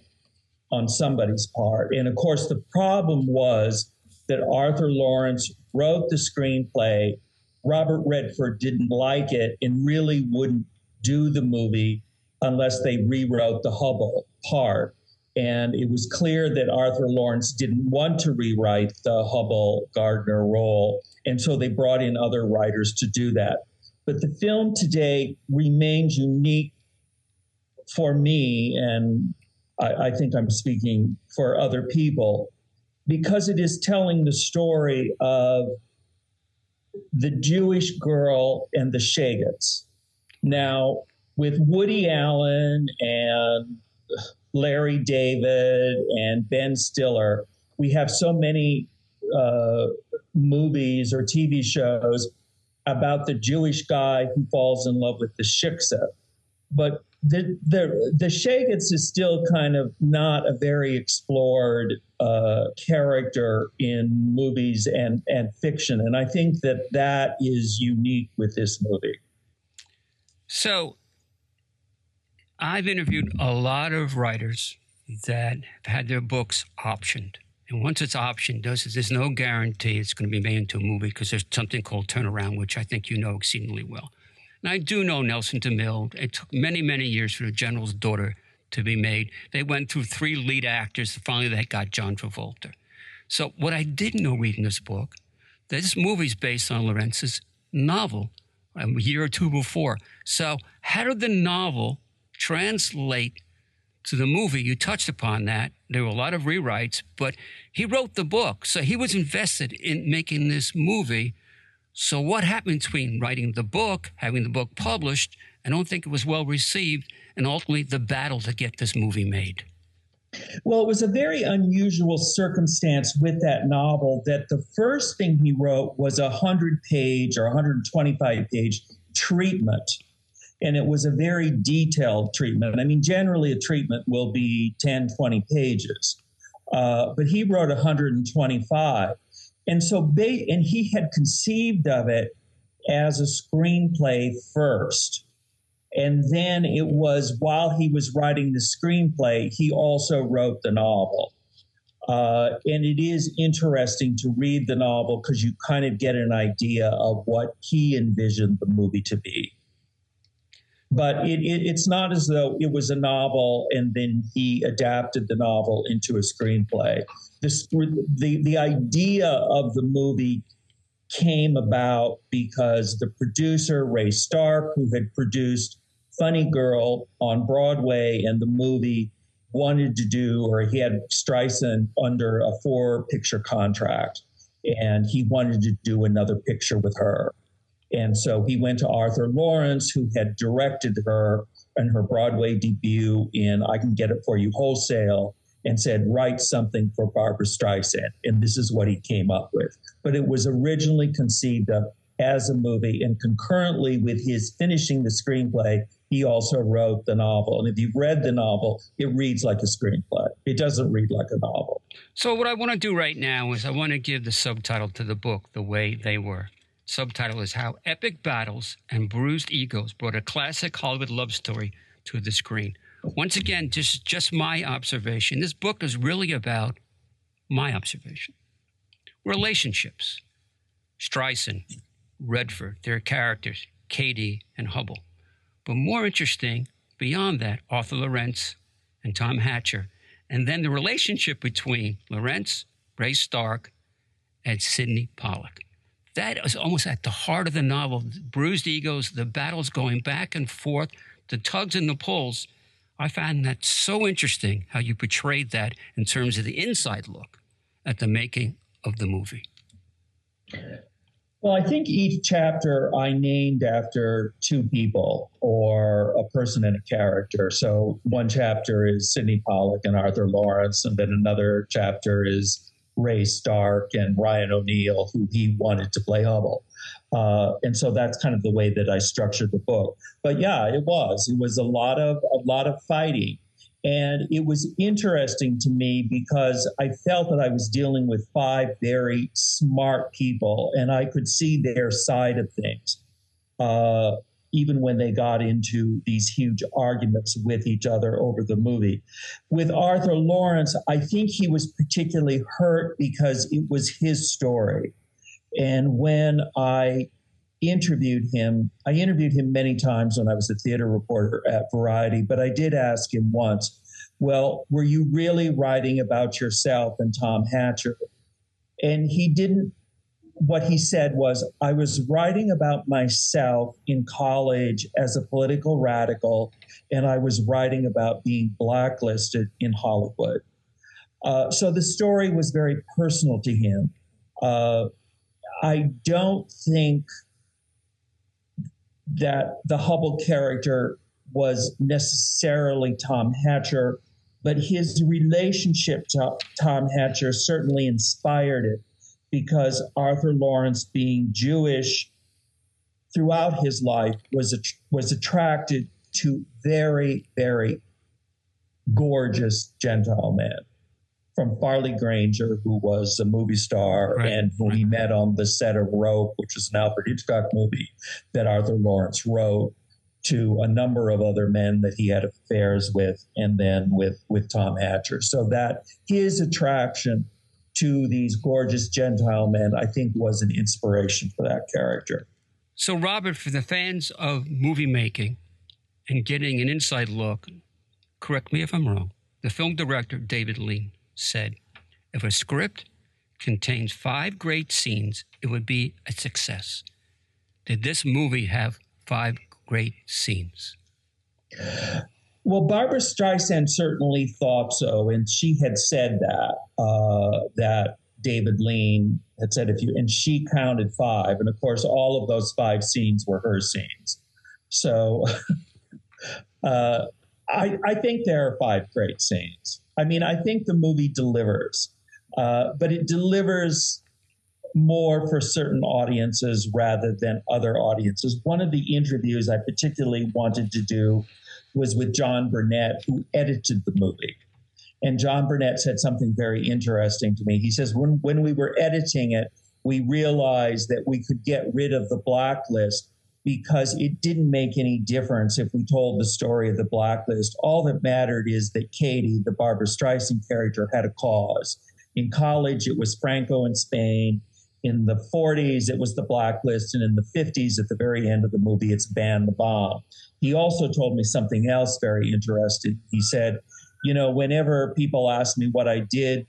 on somebody's part. And of course, the problem was that Arthur Laurents wrote the screenplay. Robert Redford didn't like it and really wouldn't do the movie unless they rewrote the Hubbell part. And it was clear that Arthur Laurents didn't want to rewrite the Hubbell Gardiner role. And so they brought in other writers to do that. But the film today remains unique for me, and I, I think I'm speaking for other people, because it is telling the story of the Jewish girl and the Shagets. Now, with Woody Allen and Larry David and Ben Stiller, we have so many uh, movies or TV shows about the Jewish guy who falls in love with the shiksa. But the the the Shagets is still kind of not a very explored uh, character in movies and and fiction, and I think that that is unique with this movie. So, I've interviewed a lot of writers that have had their books optioned. And once it's optioned, there's no guarantee it's going to be made into a movie because there's something called turnaround, which I think you know exceedingly well. And I do know Nelson DeMille. It took many, many years for the General's Daughter to be made. They went through three lead actors. Finally, they got John Travolta. So, what I didn't know reading this book, this movie's based on Laurents's novel um, a year or two before. So, how did the novel translate to the movie? You touched upon that. There were a lot of rewrites, but he wrote the book. So, he was invested in making this movie. So, what happened between writing the book, having the book published, I don't think it was well received, and ultimately the battle to get this movie made? Well, it was a very unusual circumstance with that novel that the first thing he wrote was a 100 page or 125 page treatment. And it was a very detailed treatment. I mean, generally, a treatment will be 10, 20 pages. Uh, but he wrote 125. And so, ba- and he had conceived of it as a screenplay first. And then it was while he was writing the screenplay, he also wrote the novel. Uh, and it is interesting to read the novel because you kind of get an idea of what he envisioned the movie to be. But it, it, it's not as though it was a novel and then he adapted the novel into a screenplay the, the, the idea of the movie came about because the producer, Ray Stark, who had produced Funny Girl on Broadway and the movie, wanted to do, or he had Streisand under a four picture contract, and he wanted to do another picture with her. And so he went to Arthur Laurents, who had directed her in her Broadway debut in I Can Get It For You Wholesale and said, write something for Barbara Streisand. And this is what he came up with. But it was originally conceived of as a movie, and concurrently with his finishing the screenplay, he also wrote the novel. And if you've read the novel, it reads like a screenplay. It doesn't read like a novel. So, what I want to do right now is I want to give the subtitle to the book the way they were. Subtitle is How Epic Battles and Bruised Egos Brought a Classic Hollywood Love Story to the Screen. Once again, just just my observation. This book is really about my observation. Relationships. Streisand, Redford, their characters, Katie and Hubbell. But more interesting, beyond that, Arthur Laurents and Tom Hatcher. And then the relationship between Laurents, Ray Stark, and Sydney Pollack. That is almost at the heart of the novel. Bruised egos, the battles going back and forth, the tugs and the pulls I found that so interesting how you portrayed that in terms of the inside look at the making of the movie. Well, I think each chapter I named after two people or a person and a character. So one chapter is Sydney Pollack and Arthur Laurents, and then another chapter is Ray Stark and Ryan O'Neal, who he wanted to play Hubbell. Uh, and so that's kind of the way that I structured the book. But yeah, it was. It was a lot of a lot of fighting. And it was interesting to me because I felt that I was dealing with five very smart people and I could see their side of things, uh, even when they got into these huge arguments with each other over the movie. With Arthur Laurents, I think he was particularly hurt because it was his story. And when I interviewed him, I interviewed him many times when I was a theater reporter at Variety, but I did ask him once, well, were you really writing about yourself and Tom Hatcher? And he didn't. What he said was, I was writing about myself in college as a political radical, and I was writing about being blacklisted in Hollywood. Uh, so the story was very personal to him. Uh, I don't think that the Hubbell character was necessarily Tom Hatcher, but his relationship to Tom Hatcher certainly inspired it because Arthur Laurents, being Jewish throughout his life, was was attracted to very, very gorgeous Gentile men from Farley Granger, who was a movie star right, and who right. he met on the set of Rope, which was an Alfred Hitchcock movie that Arthur Laurents wrote, to a number of other men that he had affairs with, and then with with Tom Hatcher. So that his attraction to these gorgeous Gentile men, I think, was an inspiration for that character. So, Robert, for the fans of movie making and getting an inside look, correct me if I'm wrong, the film director David Lean said, if a script contains five great scenes, it would be a success. Did this movie have five great scenes? Well, Barbara Streisand certainly thought so, and she had said that uh, that David Lean had said if you and she counted five, and of course all of those five scenes were her scenes. So uh, I, I think there are five great scenes. I mean, I think the movie delivers, uh, but it delivers more for certain audiences rather than other audiences. One of the interviews I particularly wanted to do was with John Burnett, who edited the movie. And John Burnett said something very interesting to me. He says, when, when we were editing it, we realized that we could get rid of the blacklist because it didn't make any difference if we told the story of the blacklist. All that mattered is that Katie, the Barbara Streisand character, had a cause. In college, it was Franco in Spain. In the 40s, it was the blacklist. And in the 50s, at the very end of the movie, it's ban the bomb. He also told me something else very interesting. He said, You know, whenever people ask me what I did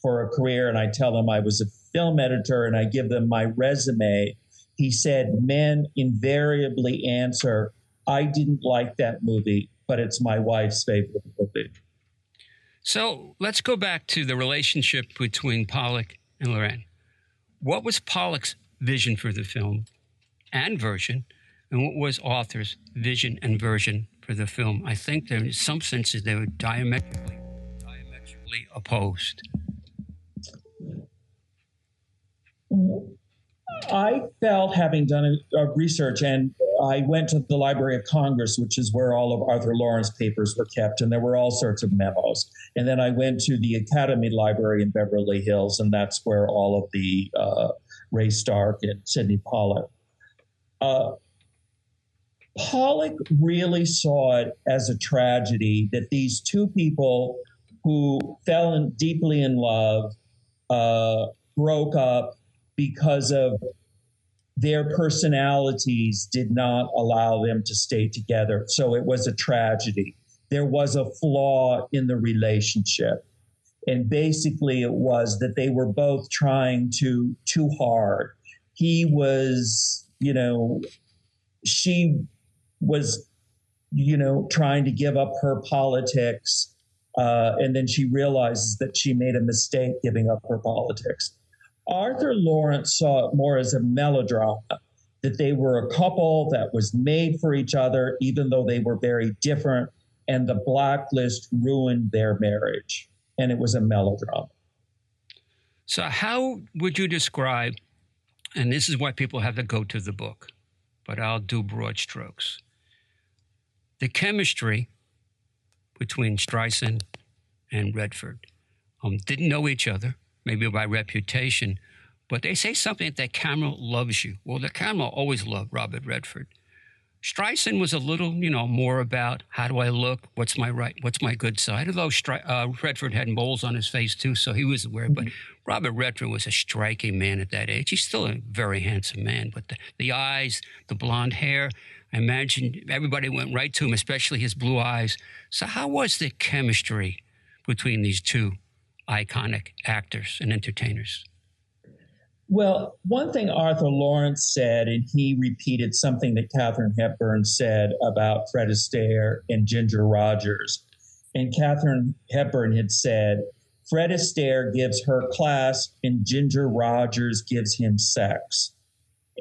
for a career and I tell them I was a film editor and I give them my resume, he said, Men invariably answer, I didn't like that movie, but it's my wife's favorite movie. So let's go back to the relationship between Pollack and Loren. What was Pollack's vision for the film and version? And what was Arthur's vision and version for the film. I think there, in some senses, they were diametrically, diametrically opposed. I felt, having done a, a research, and I went to the Library of Congress, which is where all of Arthur Laurents' papers were kept, and there were all sorts of memos. And then I went to the Academy Library in Beverly Hills, and that's where all of the uh, Ray Stark and Sydney Pollack. Uh, Pollack really saw it as a tragedy that these two people who fell in, deeply in love uh, broke up because of their personalities did not allow them to stay together. So it was a tragedy. There was a flaw in the relationship. And basically, it was that they were both trying to too hard. He was, you know, she was, you know, trying to give up her politics. Uh, and then she realizes that she made a mistake giving up her politics. Arthur Laurents saw it more as a melodrama that they were a couple that was made for each other, even though they were very different, and the blacklist ruined their marriage. And it was a melodrama. So, how would you describe, and this is why people have to go to the book, but I'll do broad strokes the chemistry between Streisand and Redford. Um, didn't know each other, maybe by reputation, but they say something that the camera loves you. Well, the camera always loved Robert Redford. Streisand was a little, you know, more about how do I look, what's my right, what's my good side. Although Stri- uh, Redford had moles on his face too, so he was aware. But Robert Redford was a striking man at that age. He's still a very handsome man, but the, the eyes, the blonde hair, I imagine everybody went right to him, especially his blue eyes. So, how was the chemistry between these two iconic actors and entertainers? Well, one thing Arthur Laurents said, and he repeated something that Katharine Hepburn said about Fred Astaire and Ginger Rogers. And Katharine Hepburn had said, Fred Astaire gives her class and Ginger Rogers gives him sex.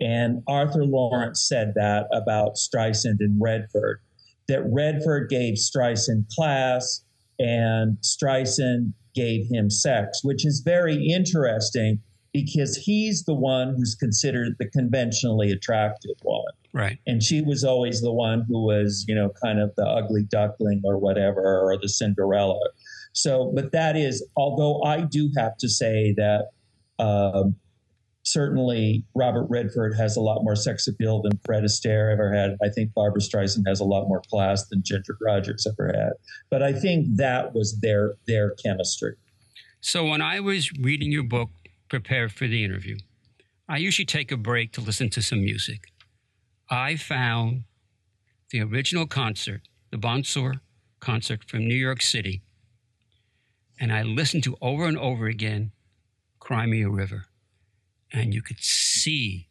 And Arthur Laurents said that about Streisand and Redford, that Redford gave Streisand class and Streisand gave him sex, which is very interesting because he's the one who's considered the conventionally attractive one. Right. And she was always the one who was, you know, kind of the ugly duckling or whatever, or the Cinderella. So, but that is, although I do have to say that um, certainly Robert Redford has a lot more sex appeal than Fred Astaire ever had. I think Barbara Streisand has a lot more class than Ginger Rogers ever had. But I think that was their their chemistry. So when I was reading your book, prepare for the interview, I usually take a break to listen to some music. I found the original concert, the Bonsoir concert from New York City, and I listened to over and over again Cry Me a River. And you could see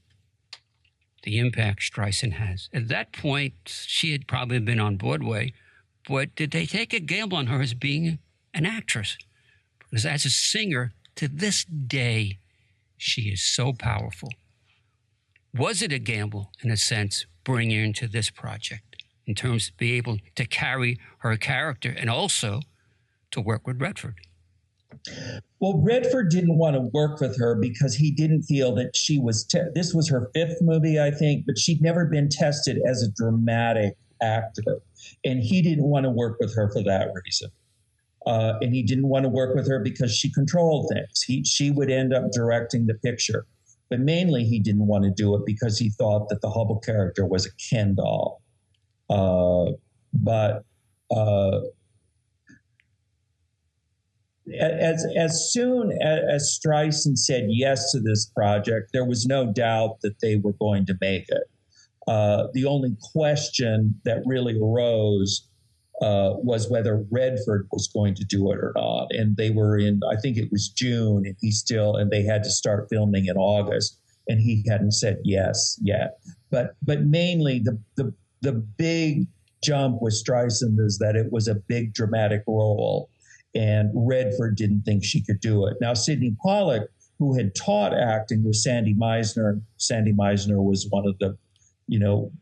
the impact Streisand has. At that point, she had probably been on Broadway, but did they take a gamble on her as being an actress? Because as a singer, to this day, she is so powerful. Was it a gamble, in a sense, bringing her into this project in terms of being able to carry her character and also to work with Redford? Well, Redford didn't want to work with her because he didn't feel that she was. Te- this was her fifth movie, I think, but she'd never been tested as a dramatic actor, and he didn't want to work with her for that reason. Uh, and he didn't want to work with her because she controlled things. He, she would end up directing the picture, but mainly he didn't want to do it because he thought that the Hubbell character was a Ken doll. Uh, but uh, as as soon as, as Streisand said yes to this project, there was no doubt that they were going to make it. Uh, the only question that really arose uh, was whether Redford was going to do it or not. And they were in, I think it was June, and he still, and they had to start filming in August, and he hadn't said yes yet. But but mainly the the the big jump with Streisand is that it was a big dramatic role and Redford didn't think she could do it. Now, Sydney Pollack, who had taught acting with Sandy Meisner, Sandy Meisner was one of the, you know,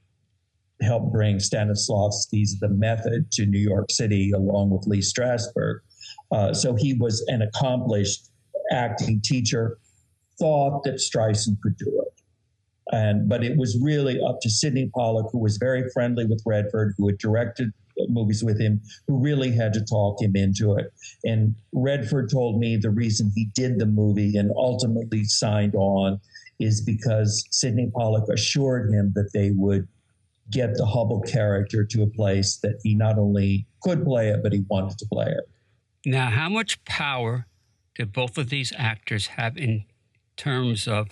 helped bring Stanislavski's The Method to New York City along with Lee Strasberg. Uh, so he was an accomplished acting teacher, thought that Streisand could do it. And but it was really up to Sydney Pollack, who was very friendly with Redford, who had directed movies with him who really had to talk him into it. And Redford told me the reason he did the movie and ultimately signed on is because Sydney Pollack assured him that they would get the Hubbell character to a place that he not only could play it, but he wanted to play it. Now, how much power did both of these actors have in terms of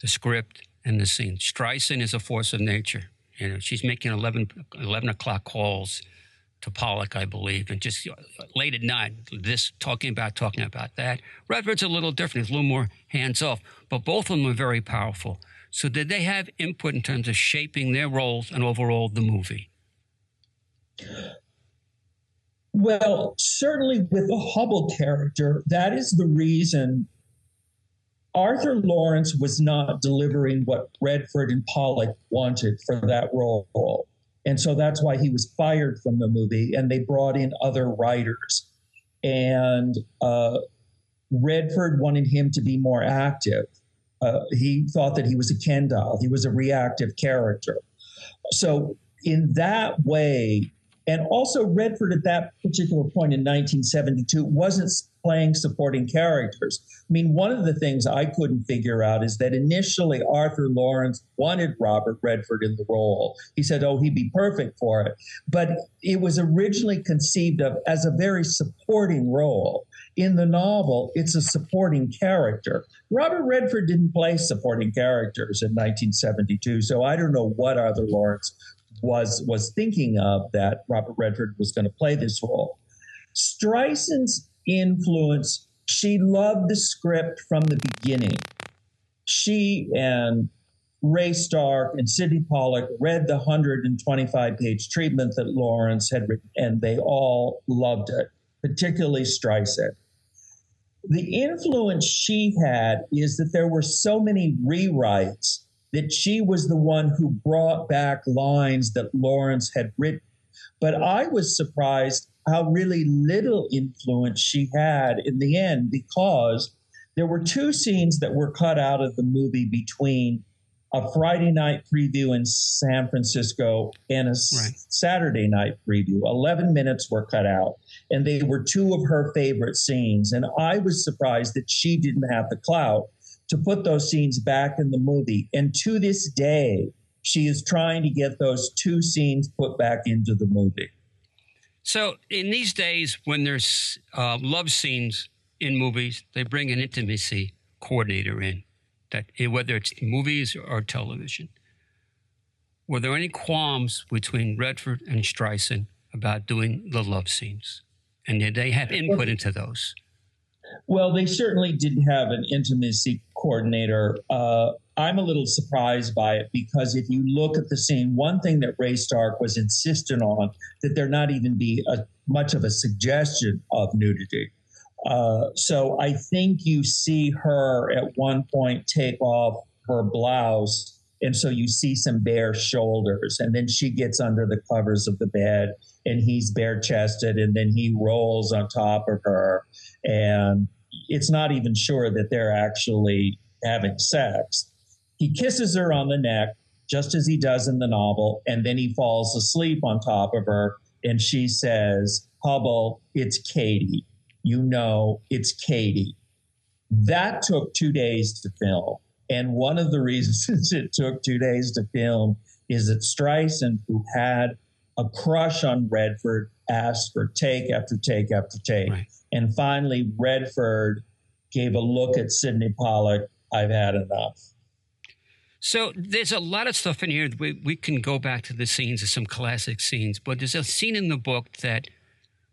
the script and the scene? Streisand is a force of nature. You know, she's making 11, 11 o'clock calls to Pollack, I believe, and just late at night, this talking about talking about that. Redford's a little different; he's a little more hands off, but both of them are very powerful. So, did they have input in terms of shaping their roles and overall the movie? Well, certainly with the Hubbell character, that is the reason Arthur Laurents was not delivering what Redford and Pollack wanted for that role. And so that's why he was fired from the movie, and they brought in other writers. And uh, Redford wanted him to be more active. Uh, he thought that he was a Ken doll, he was a reactive character. So, in that way, and also, Redford at that particular point in 1972 wasn't playing supporting characters. I mean, one of the things I couldn't figure out is that initially Arthur Laurents wanted Robert Redford in the role. He said, oh, he'd be perfect for it. But it was originally conceived of as a very supporting role. In the novel, it's a supporting character. Robert Redford didn't play supporting characters in 1972, so I don't know what Arthur Laurents was was thinking of that Robert Redford was going to play this role. Streisand's influence, she loved the script from the beginning. She and Ray Stark and Sydney Pollack read the 125 page treatment that Laurents had written, and they all loved it, particularly Streisand. The influence she had is that there were so many rewrites that she was the one who brought back lines that Laurents had written. But I was surprised how really little influence she had in the end because there were two scenes that were cut out of the movie between a Friday night preview in San Francisco and a right. Saturday night preview. 11 minutes were cut out, and they were two of her favorite scenes. And I was surprised that she didn't have the clout to put those scenes back in the movie. And to this day, she is trying to get those two scenes put back into the movie. So, in these days, when there's uh, love scenes in movies, they bring an intimacy coordinator in that eh, whether it's movies or television. Were there any qualms between Redford and Streisand about doing the love scenes? And did they have input into those? Well, they certainly didn't have an intimacy coordinator. Uh, I'm a little surprised by it because if you look at the scene, one thing that Ray Stark was insistent on that there not even be a, much of a suggestion of nudity. Uh, so I think you see her at one point take off her blouse. And so you see some bare shoulders. And then she gets under the covers of the bed and he's bare chested. And then he rolls on top of her. And it's not even sure that they're actually having sex. He kisses her on the neck, just as he does in the novel. And then he falls asleep on top of her. And she says, Hubbell, it's Katie you know it's Katie. That took two days to film. And one of the reasons it took two days to film is that Streisand, who had a crush on Redford, asked for take after take after take. Right. And finally, Redford gave a look at Sydney Pollack. I've had enough. So there's a lot of stuff in here. We, we can go back to the scenes of some classic scenes, but there's a scene in the book that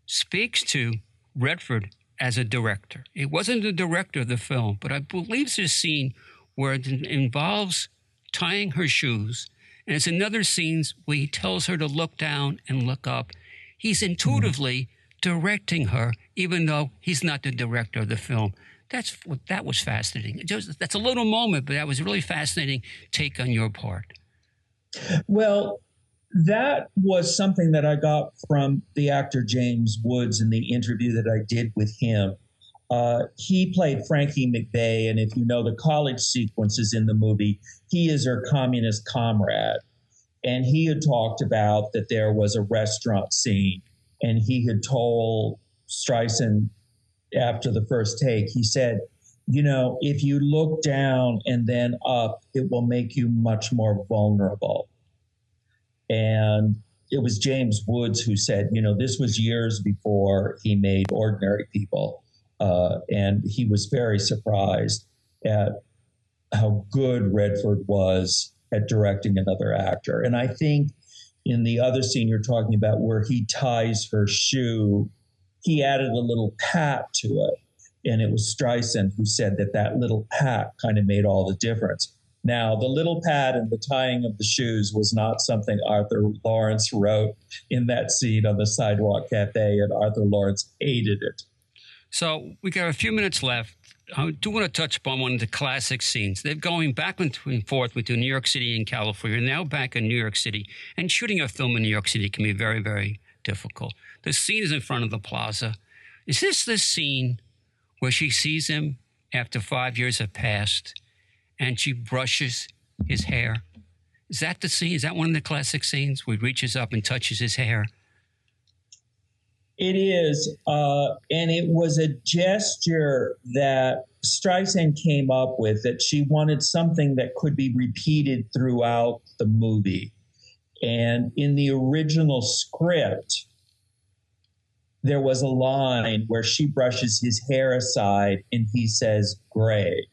speaks to Redford as a director. It wasn't the director of the film, but I believe there's a scene where it involves tying her shoes. And it's another scene where he tells her to look down and look up. He's intuitively directing her, even though he's not the director of the film. That's what that was fascinating. Just, that's a little moment, but that was really fascinating take on your part. Well, that was something that I got from the actor James Woods in the interview that I did with him. Uh, he played Frankie McVeigh, and if you know the college sequences in the movie, he is her communist comrade. And he had talked about that there was a restaurant scene, and he had told Streisand after the first take, he said, You know, if you look down and then up, it will make you much more vulnerable. And it was James Woods who said, you know, this was years before he made Ordinary People. Uh, and he was very surprised at how good Redford was at directing another actor. And I think in the other scene you're talking about where he ties her shoe, he added a little pat to it. And it was Streisand who said that that little pat kind of made all the difference. Now, the little pad and the tying of the shoes was not something Arthur Laurents wrote in that scene on the Sidewalk Cafe, and Arthur Laurents hated it. So we got a few minutes left. I do want to touch upon one of the classic scenes. They're going back and forth between New York City and California, now back in New York City. And shooting a film in New York City can be very, very difficult. The scene is in front of the plaza. Is this the scene where she sees him after five years have passed and she brushes his hair. Is that the scene? Is that one of the classic scenes where he reaches up and touches his hair? It is. Uh, and it was a gesture that Streisand came up with that she wanted something that could be repeated throughout the movie. And in the original script, there was a line where she brushes his hair aside and he says, gray.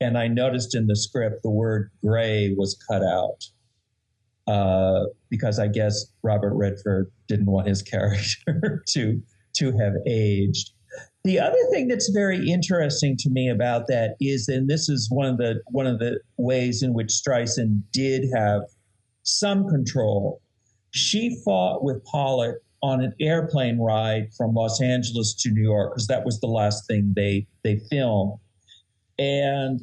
And I noticed in the script the word gray was cut out uh, because I guess Robert Redford didn't want his character to to have aged. The other thing that's very interesting to me about that is, and this is one of the one of the ways in which Streisand did have some control. She fought with Pollack on an airplane ride from Los Angeles to New York because that was the last thing they they filmed, and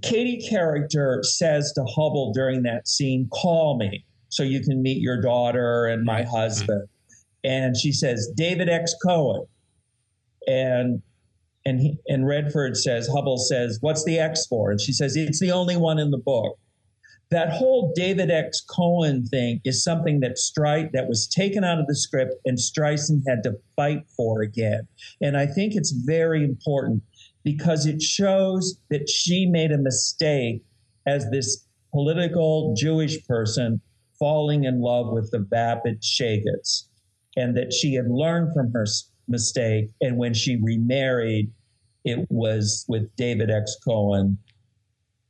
Katie character says to Hubbell during that scene, call me so you can meet your daughter and my mm-hmm. husband. And she says, David X. Cohen. And And he, and Redford says, Hubbell says, "What's the X for?" And she says, "It's the only one in the book." That whole David X. Cohen thing is something that Stry that was taken out of the script and Streisand had to fight for again. And I think it's very important because it shows that she made a mistake as this political Jewish person falling in love with the vapid Chagetz, and that she had learned from her mistake. And when she remarried, it was with David X. Cohen,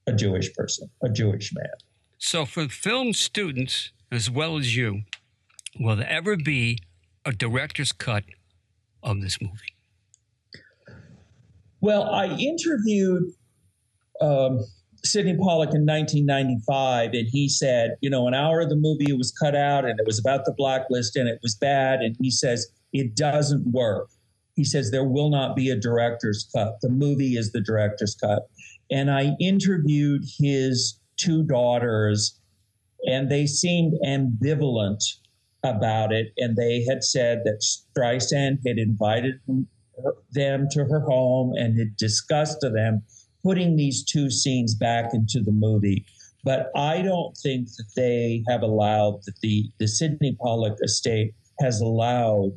a Jewish person, a Jewish man. So, for film students as well as you, will there ever be a director's cut of this movie? Well, I interviewed um, Sydney Pollack in 1995, and he said, you know, an hour of the movie was cut out, and it was about the blacklist, and it was bad. And he says it doesn't work. He says there will not be a director's cut. The movie is the director's cut. And I interviewed his two daughters, and they seemed ambivalent about it. And they had said that Streisand had invited them to her home and had discussed to them putting these two scenes back into the movie. But I don't think that they have allowed that the the Sydney Pollack estate has allowed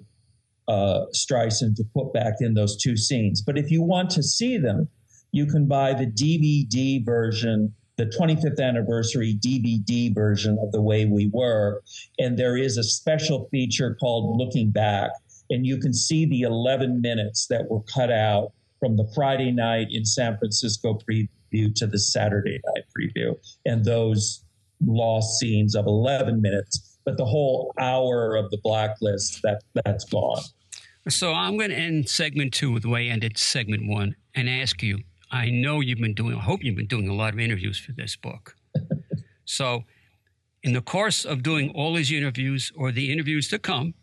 uh, Streisand to put back in those two scenes. But if you want to see them, you can buy the DVD version, the 25th anniversary DVD version of The Way We Were. And there is a special feature called Looking Back. And you can see the 11 minutes that were cut out from the Friday night in San Francisco preview to the Saturday night preview. And those lost scenes of 11 minutes, but the whole hour of the blacklist, that, that's gone. So I'm going to end segment two with the way I ended segment one and ask you I know you've been doing, I hope you've been doing a lot of interviews for this book. so, in the course of doing all these interviews or the interviews to come,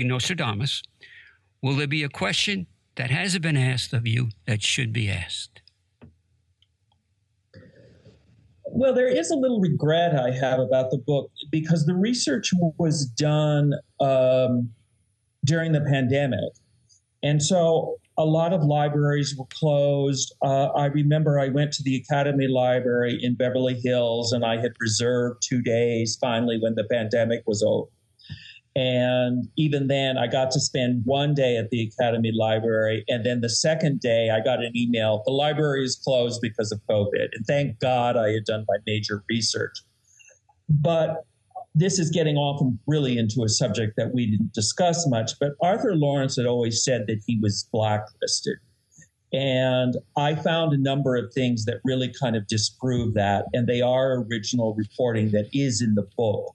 be Nostradamus, will there be a question that hasn't been asked of you that should be asked? Well, there is a little regret I have about the book because the research was done um, during the pandemic. And so a lot of libraries were closed. Uh, I remember I went to the Academy Library in Beverly Hills and I had reserved two days finally when the pandemic was over. And even then, I got to spend one day at the Academy Library. And then the second day, I got an email the library is closed because of COVID. And thank God I had done my major research. But this is getting off and really into a subject that we didn't discuss much. But Arthur Laurents had always said that he was blacklisted. And I found a number of things that really kind of disprove that. And they are original reporting that is in the book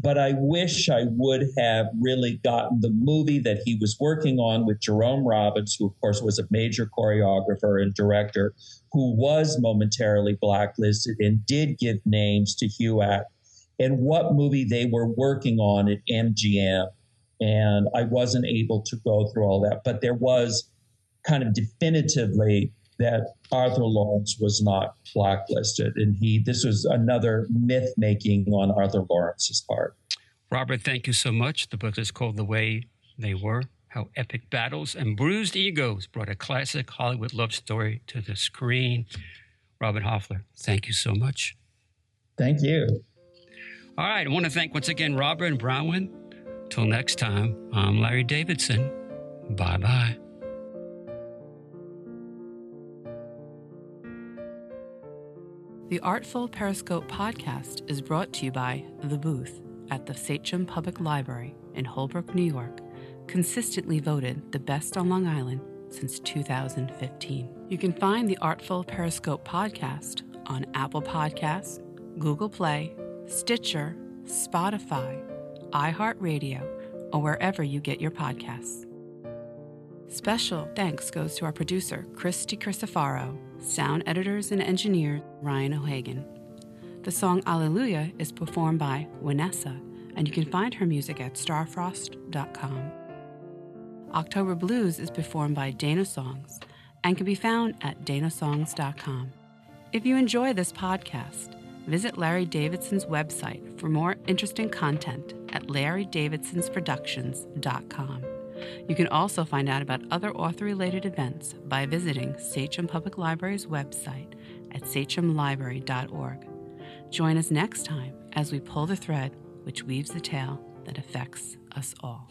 but I wish I would have really gotten the movie that he was working on with Jerome Robbins, who, of course, was a major choreographer and director, who was momentarily blacklisted and did give names to HUAC, and what movie they were working on at MGM. And I wasn't able to go through all that, but there was kind of definitively that Arthur Laurents was not blacklisted, and he this was another myth making on Arthur Laurents's part. Robert, thank you so much. The book is called The Way They Were: How Epic Battles and Bruised Egos Brought a Classic Hollywood Love Story to the Screen. Robert Hofler, thank you so much. Thank you. All right, I want to thank once again Robert and Bronwen. Till next time, I'm Larry Davidson. Bye bye. The Artful Periscope podcast is brought to you by The Booth at the Sachem Public Library in Holbrook, New York, consistently voted the best on Long Island since 2015. You can find the Artful Periscope podcast on Apple Podcasts, Google Play, Stitcher, Spotify, iHeartRadio, or wherever you get your podcasts. Special thanks goes to our producer, Christy Crisafaro sound editors and engineer Ryan O'Hagan. The song Alleluia is performed by Vanessa, and you can find her music at starfrost.com. October Blues is performed by Dana Songs and can be found at danasongs.com. If you enjoy this podcast, visit Larry Davidson's website for more interesting content at larrydavidsonsproductions.com. You can also find out about other author related events by visiting Sachem Public Library's website at sachemlibrary.org. Join us next time as we pull the thread which weaves the tale that affects us all.